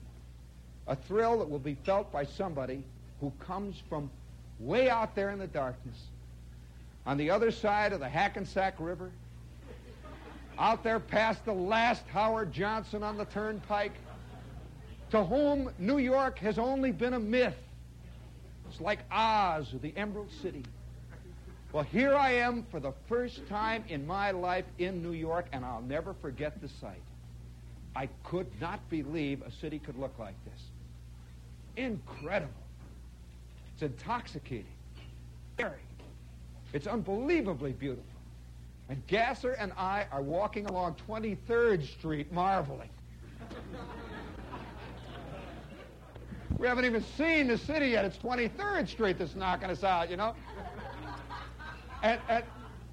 a thrill that will be felt by somebody who comes from way out there in the darkness, on the other side of the Hackensack River, out there past the last Howard Johnson on the turnpike, to whom New York has only been a myth. It's like Oz or the Emerald City. Well, here I am for the first time in my life in New York, and I'll never forget the sight. I could not believe a city could look like this. Incredible. It's intoxicating. Very. It's unbelievably beautiful. And Gasser and I are walking along 23rd Street marveling. we haven't even seen the city yet. It's 23rd Street that's knocking us out, you know? And, and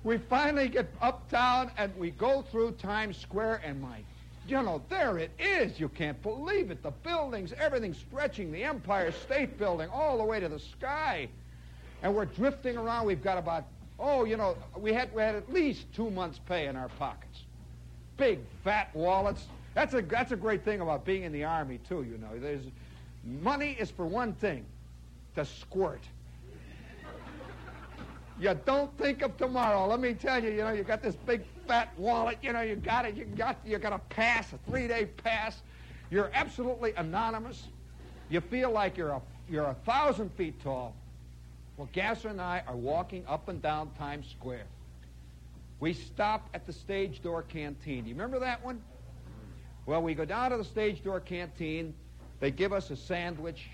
we finally get uptown and we go through Times Square, and my you know, there it is. You can't believe it. The buildings, everything stretching, the Empire State Building all the way to the sky. And we're drifting around. We've got about, oh, you know, we had, we had at least two months' pay in our pockets. Big, fat wallets. That's a, that's a great thing about being in the Army, too, you know. There's, money is for one thing, to squirt. You don't think of tomorrow. Let me tell you, you know, you got this big fat wallet, you know, you got it, you got you got a pass, a three-day pass. You're absolutely anonymous. You feel like you're a you're a thousand feet tall. Well, Gasser and I are walking up and down Times Square. We stop at the stage door canteen. Do you remember that one? Well, we go down to the stage door canteen. They give us a sandwich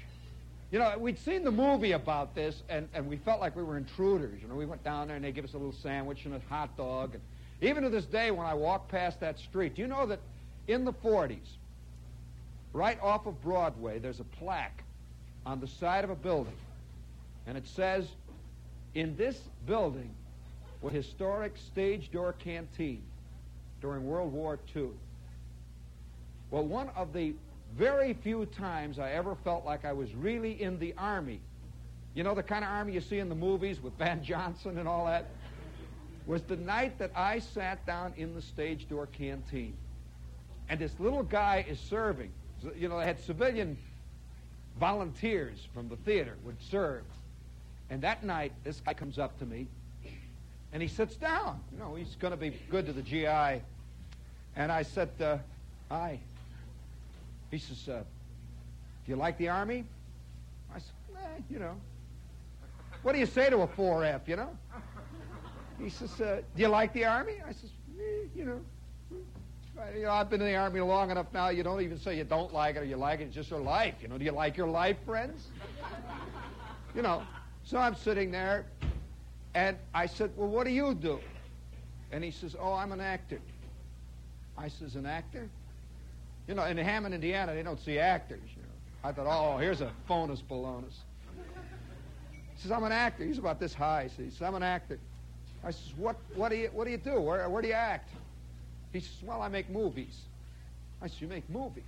you know, we'd seen the movie about this, and, and we felt like we were intruders. You know, we went down there, and they give us a little sandwich and a hot dog. And even to this day, when I walk past that street, do you know that in the 40s, right off of Broadway, there's a plaque on the side of a building, and it says, in this building was historic stage door canteen during World War II. Well, one of the very few times I ever felt like I was really in the army. You know the kind of army you see in the movies with Van Johnson and all that? Was the night that I sat down in the stage door canteen. And this little guy is serving. You know, they had civilian volunteers from the theater would serve. And that night, this guy comes up to me and he sits down. You know, he's going to be good to the GI. And I said, uh, Hi. He says, uh, Do you like the Army? I said, eh, you know. What do you say to a 4F, you know? He says, uh, Do you like the Army? I says, eh, You know. You know, I've been in the Army long enough now, you don't even say you don't like it or you like it, it's just your life. You know, do you like your life, friends? you know. So I'm sitting there, and I said, Well, what do you do? And he says, Oh, I'm an actor. I says, An actor? You know, in Hammond, Indiana, they don't see actors. You know. I thought, oh, here's a phonus balonus. He says, I'm an actor. He's about this high. He says, I'm an actor. I says, what, what, do, you, what do you do? Where, where do you act? He says, well, I make movies. I says, you make movies?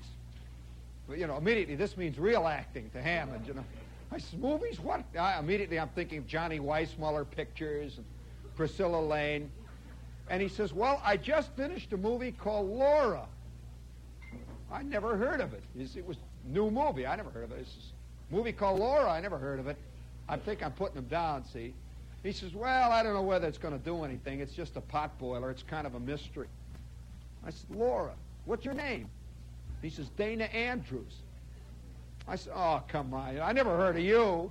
But, you know, immediately, this means real acting to Hammond, you know. I said, movies? What? I, immediately, I'm thinking of Johnny Weissmuller pictures and Priscilla Lane. And he says, well, I just finished a movie called Laura. I never heard of it. It was new movie. I never heard of it. It's a movie called Laura. I never heard of it. I think I'm putting him down, see. He says, well, I don't know whether it's going to do anything. It's just a pot boiler. It's kind of a mystery. I said, Laura, what's your name? He says, Dana Andrews. I said, oh, come on. I never heard of you.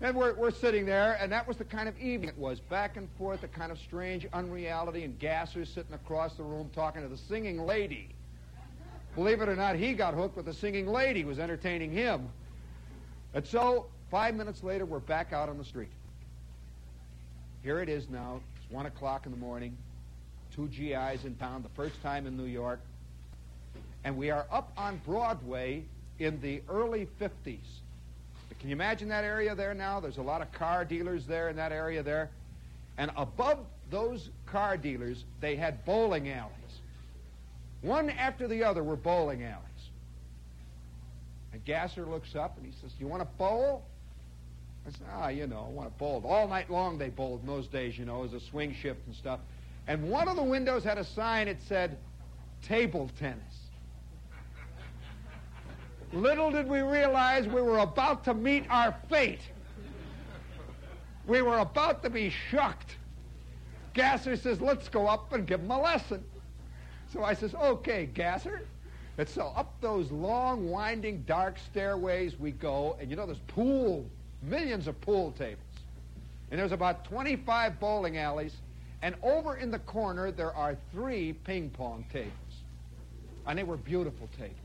And we're, we're sitting there, and that was the kind of evening it was. Back and forth, a kind of strange unreality, and Gasser sitting across the room talking to the singing lady. Believe it or not, he got hooked with the singing lady was entertaining him. And so, five minutes later, we're back out on the street. Here it is now. It's 1 o'clock in the morning. Two GIs in town, the first time in New York. And we are up on Broadway in the early 50s. Can you imagine that area there now? There's a lot of car dealers there in that area there. And above those car dealers, they had bowling alleys. One after the other were bowling alleys. And Gasser looks up and he says, You want to bowl? I said, Ah, you know, I want to bowl. All night long they bowled in those days, you know, as a swing shift and stuff. And one of the windows had a sign that said, Table tennis. Little did we realize we were about to meet our fate. We were about to be shocked. Gasser says, let's go up and give him a lesson. So I says, okay, Gasser. And so up those long, winding, dark stairways we go, and you know, there's pool, millions of pool tables. And there's about 25 bowling alleys, and over in the corner there are three ping pong tables. And they were beautiful tables.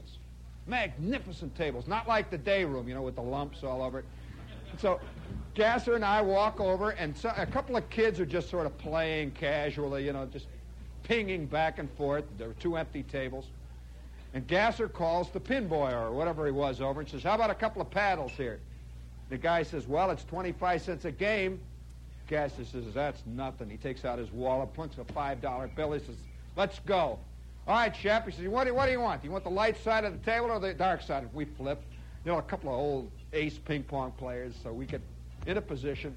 Magnificent tables, not like the day room, you know, with the lumps all over it. So Gasser and I walk over, and so, a couple of kids are just sort of playing casually, you know, just pinging back and forth. There were two empty tables. And Gasser calls the pin boy or whatever he was over and says, How about a couple of paddles here? The guy says, Well, it's 25 cents a game. Gasser says, That's nothing. He takes out his wallet, puts a $5 bill. He says, Let's go. All right, Shep. He says, what do, what do you want? Do you want the light side of the table or the dark side? We flip. You know, a couple of old ace ping pong players, so we get in a position.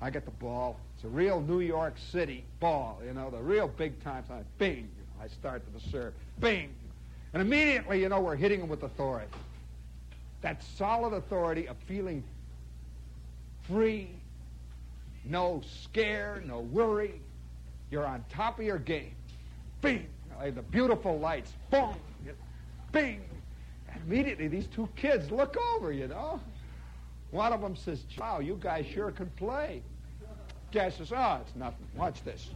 I get the ball. It's a real New York City ball, you know, the real big time. So I, bing, I start to the serve. Bing. And immediately, you know, we're hitting them with authority. That solid authority of feeling free, no scare, no worry. You're on top of your game. Bing the beautiful lights. Boom! Bing! And immediately these two kids look over, you know. One of them says, wow, you guys sure can play. Gas says, oh, it's nothing. Watch this.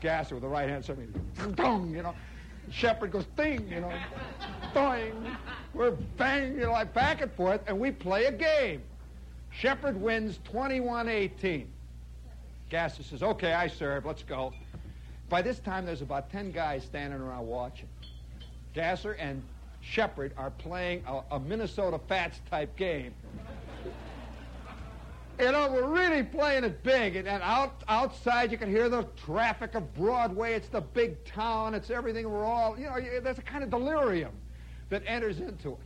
Gasser with the right hand, something, dong, you know. Shepherd goes, ding, you know, doing. We're banging, you know, like back and forth, and we play a game. Shepherd wins 21-18. Gasser says, okay, I serve, let's go. By this time, there's about 10 guys standing around watching. Gasser and Shepherd are playing a, a Minnesota Fats type game. you know, we're really playing it big. And, and, out, outside, you can hear the traffic of Broadway. It's the big town. It's everything. We're all, you know, there's a kind of delirium that enters into it.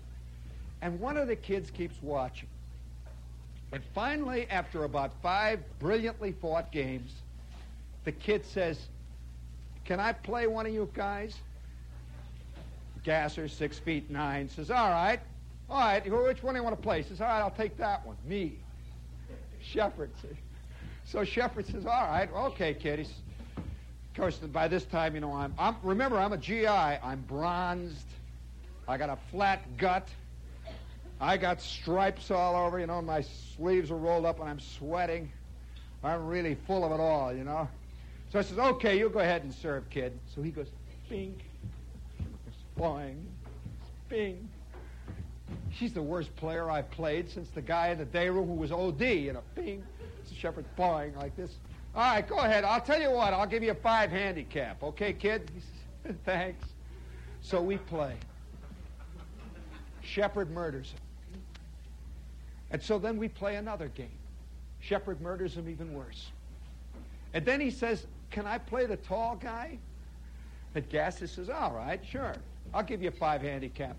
And one of the kids keeps watching. And finally, after about five brilliantly fought games, the kid says, can I play one of you guys? Gasser, six feet nine, says, All right. All right, which one do you want to play? Says, All right, I'll take that one. Me. Shepherd says. So Shepherd says, All right, okay, kid. He's, of course, by this time, you know, I'm, I'm, remember, I'm a GI. I'm bronzed. I got a flat gut. I got stripes all over, you know, my sleeves are rolled up and I'm sweating. I'm really full of it all, you know. So I says, okay, you go ahead and serve, kid. So he goes, bing, boing, bing. She's the worst player I've played since the guy in the day room who was OD, you know, bing. So Shepherd boing like this. All right, go ahead. I'll tell you what. I'll give you a five handicap. Okay, kid? He says, thanks. So we play. Shepherd murders him. And so then we play another game. Shepherd murders him even worse. And then he says, can I play the tall guy? And Gasser says, All right, sure. I'll give you a five handicap.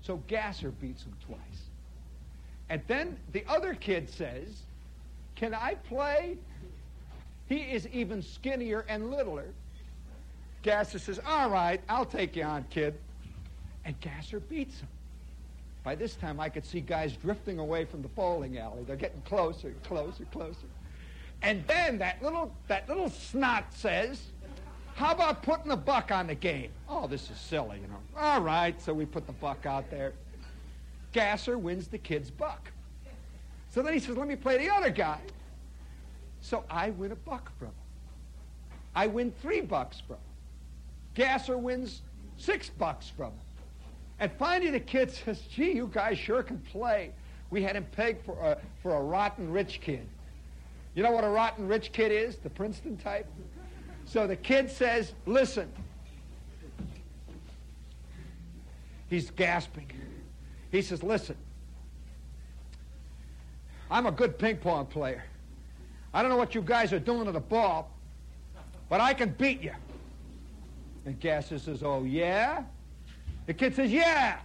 So Gasser beats him twice. And then the other kid says, Can I play? He is even skinnier and littler. Gasser says, All right, I'll take you on, kid. And Gasser beats him. By this time, I could see guys drifting away from the bowling alley. They're getting closer, closer, closer. And then that little, that little snot says, how about putting a buck on the game? Oh, this is silly, you know. All right, so we put the buck out there. Gasser wins the kid's buck. So then he says, let me play the other guy. So I win a buck from him. I win three bucks from him. Gasser wins six bucks from him. And finally the kid says, gee, you guys sure can play. We had him pegged for a, for a rotten rich kid. You know what a rotten rich kid is? The Princeton type? So the kid says, listen, He's gasping. He says, Listen, I'm a good ping pong player. I don't know what you guys are doing to the ball, but I can beat you. And Gasser says, Oh, yeah? The kid says, Yeah.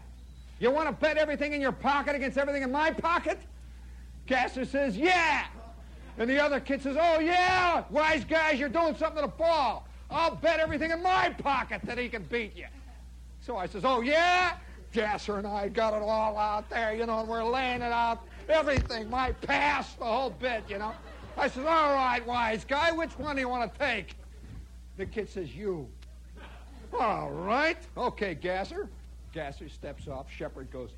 You want to bet everything in your pocket against everything in my pocket? Gasser says, Yeah. And the other kid says, Oh, yeah. Wise guys, you're doing something to the ball. I'll bet everything in my pocket that he can beat you. So I says, Oh, yeah? Gasser and I got it all out there, you know, and we're laying it out. Everything, my pass, the whole bit, you know. I says, All right, wise guy, which one do you want to take? The kid says, You. All right. Okay, Gasser. Gasser steps off. Shepherd goes,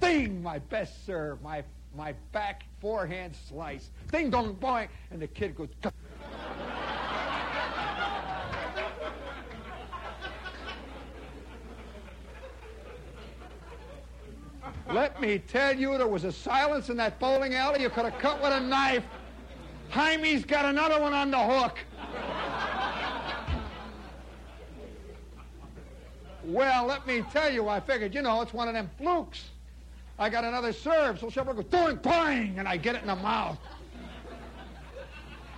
Ding, my best serve, my my back forehand slice. Ding dong boing. And the kid goes, Let me tell you, there was a silence in that bowling alley you could have cut with a knife. Jaime's got another one on the hook. Well, let me tell you, I figured, you know, it's one of them flukes. I got another serve, so Shepherd goes, doing bang, and I get it in the mouth.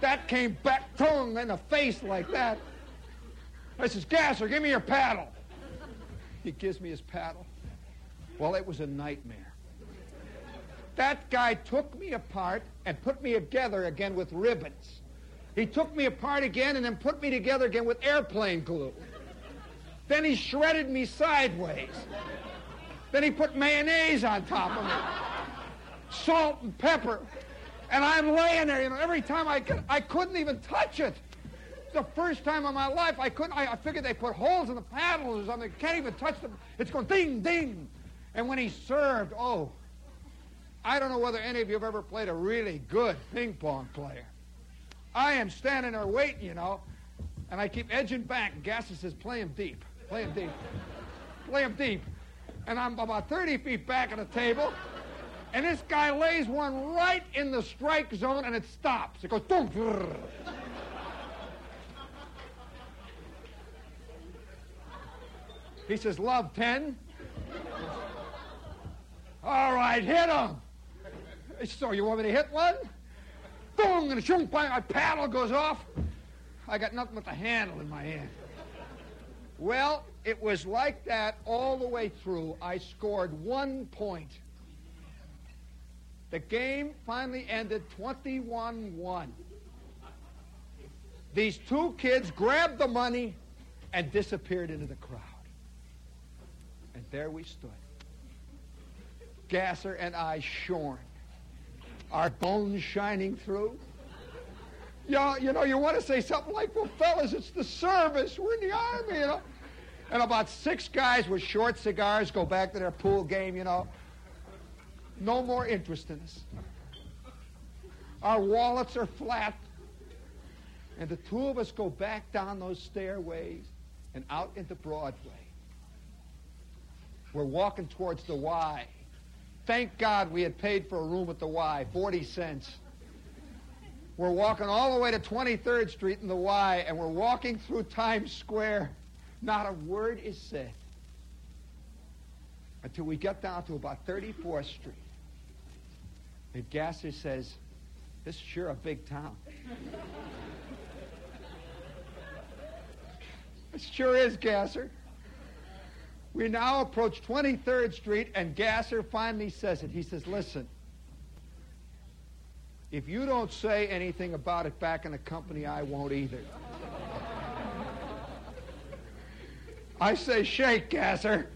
That came back tongue in the face like that. I says, Gasser, give me your paddle. He gives me his paddle. Well, it was a nightmare. That guy took me apart and put me together again with ribbons. He took me apart again and then put me together again with airplane glue. Then he shredded me sideways. Then he put mayonnaise on top of me, salt and pepper. And I'm laying there, you know, every time I could, I couldn't even touch it. The first time in my life I couldn't, I, I figured they put holes in the paddles or something. Can't even touch them. It's going ding, ding. And when he served, oh, I don't know whether any of you have ever played a really good ping pong player. I am standing there waiting, you know, and I keep edging back. Gasser says, play him deep, play him deep, play him deep. And I'm about 30 feet back at the table, and this guy lays one right in the strike zone, and it stops. It goes, boom. He says, love 10. All right, hit him. So you want me to hit one? Boom, and a shunk, my paddle goes off. I got nothing but the handle in my hand. Well, it was like that all the way through. I scored one point. The game finally ended 21 1. These two kids grabbed the money and disappeared into the crowd. And there we stood. Gasser and I shorn, our bones shining through. You, you know, you want to say something like, well, fellas, it's the service. We're in the army, you know. And about six guys with short cigars go back to their pool game, you know. No more interest in us. Our wallets are flat. And the two of us go back down those stairways and out into Broadway. We're walking towards the Y. Thank God we had paid for a room at the Y, 40 cents. We're walking all the way to 23rd Street in the Y, and we're walking through Times Square. Not a word is said until we get down to about 34th Street. And Gasser says, This is sure a big town. it sure is, Gasser. We now approach 23rd Street, and Gasser finally says it. He says, Listen, if you don't say anything about it back in the company, I won't either. I say, shake, Gasser.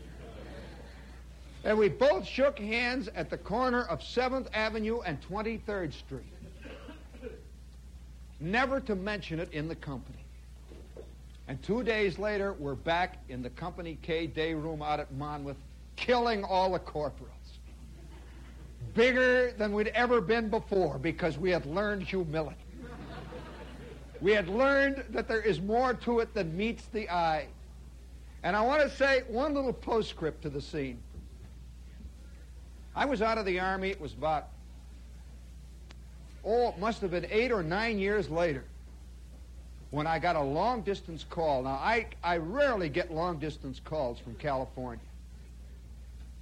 And we both shook hands at the corner of 7th Avenue and 23rd Street. Never to mention it in the company. And two days later, we're back in the Company K day room out at Monmouth, killing all the corporals. Bigger than we'd ever been before because we had learned humility. We had learned that there is more to it than meets the eye. And I want to say one little postscript to the scene. I was out of the Army, it was about, oh, it must have been eight or nine years later when I got a long distance call. Now, I, I rarely get long distance calls from California.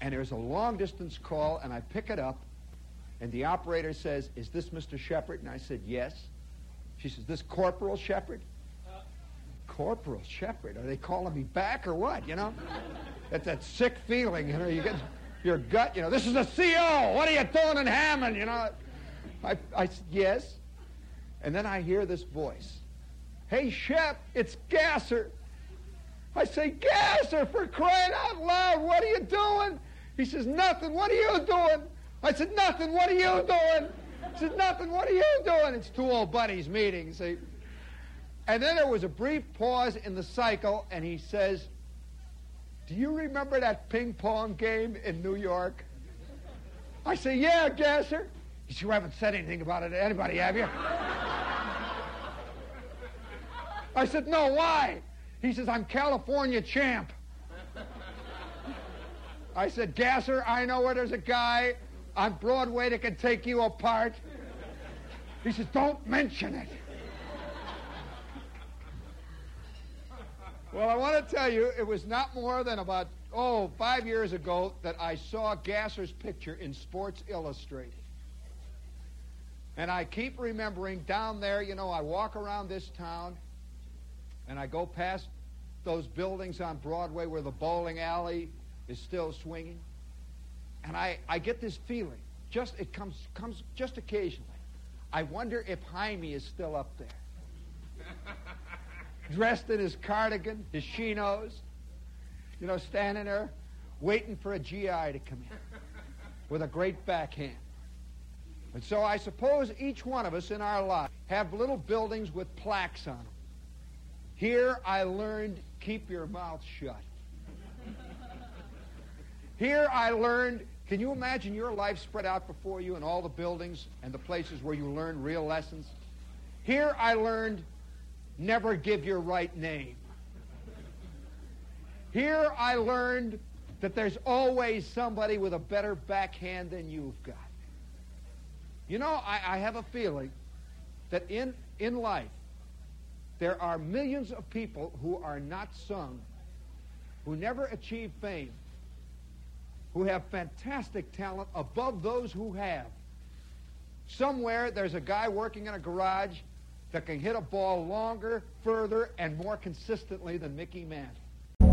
and there's a long distance call, and I pick it up, and the operator says, Is this Mr. Shepherd? And I said, Yes. She says, This Corporal Shepherd? Corporal Shepherd? Are they calling me back or what? You know? That's that sick feeling, you know, you get your gut, you know, this is a CO. What are you doing in Hammond? You know? I, I said, Yes. And then I hear this voice. Hey, Shep, it's Gasser. I say, Gasser, for crying out loud, what are you doing? He says, nothing. What are you doing? I said, nothing. What are you doing? He said, nothing. What are you doing? It's two old buddies meeting, see. And then there was a brief pause in the cycle, and he says, do you remember that ping pong game in New York? I say, yeah, Gasser. He said, you haven't said anything about it to anybody, have you? I said, no, why? He says, I'm California champ. I said, Gasser, I know where there's a guy on Broadway that can take you apart. He says, don't mention it. Well, I want to tell you, it was not more than about, oh, five years ago that I saw Gasser's picture in Sports Illustrated. And I keep remembering down there, you know, I walk around this town and I go past those buildings on Broadway where the bowling alley is still swinging. And I, I get this feeling, just it comes comes just occasionally. I wonder if Jaime is still up there. Dressed in his cardigan, his chinos, you know, standing there waiting for a GI to come in with a great backhand. And so I suppose each one of us in our life have little buildings with plaques on them. Here I learned keep your mouth shut. Here I learned, can you imagine your life spread out before you and all the buildings and the places where you learn real lessons? Here I learned, never give your right name. Here I learned that there's always somebody with a better backhand than you've got. You know, I, I have a feeling that in, in life, there are millions of people who are not sung, who never achieve fame, who have fantastic talent above those who have. Somewhere there's a guy working in a garage that can hit a ball longer, further, and more consistently than Mickey Mantle.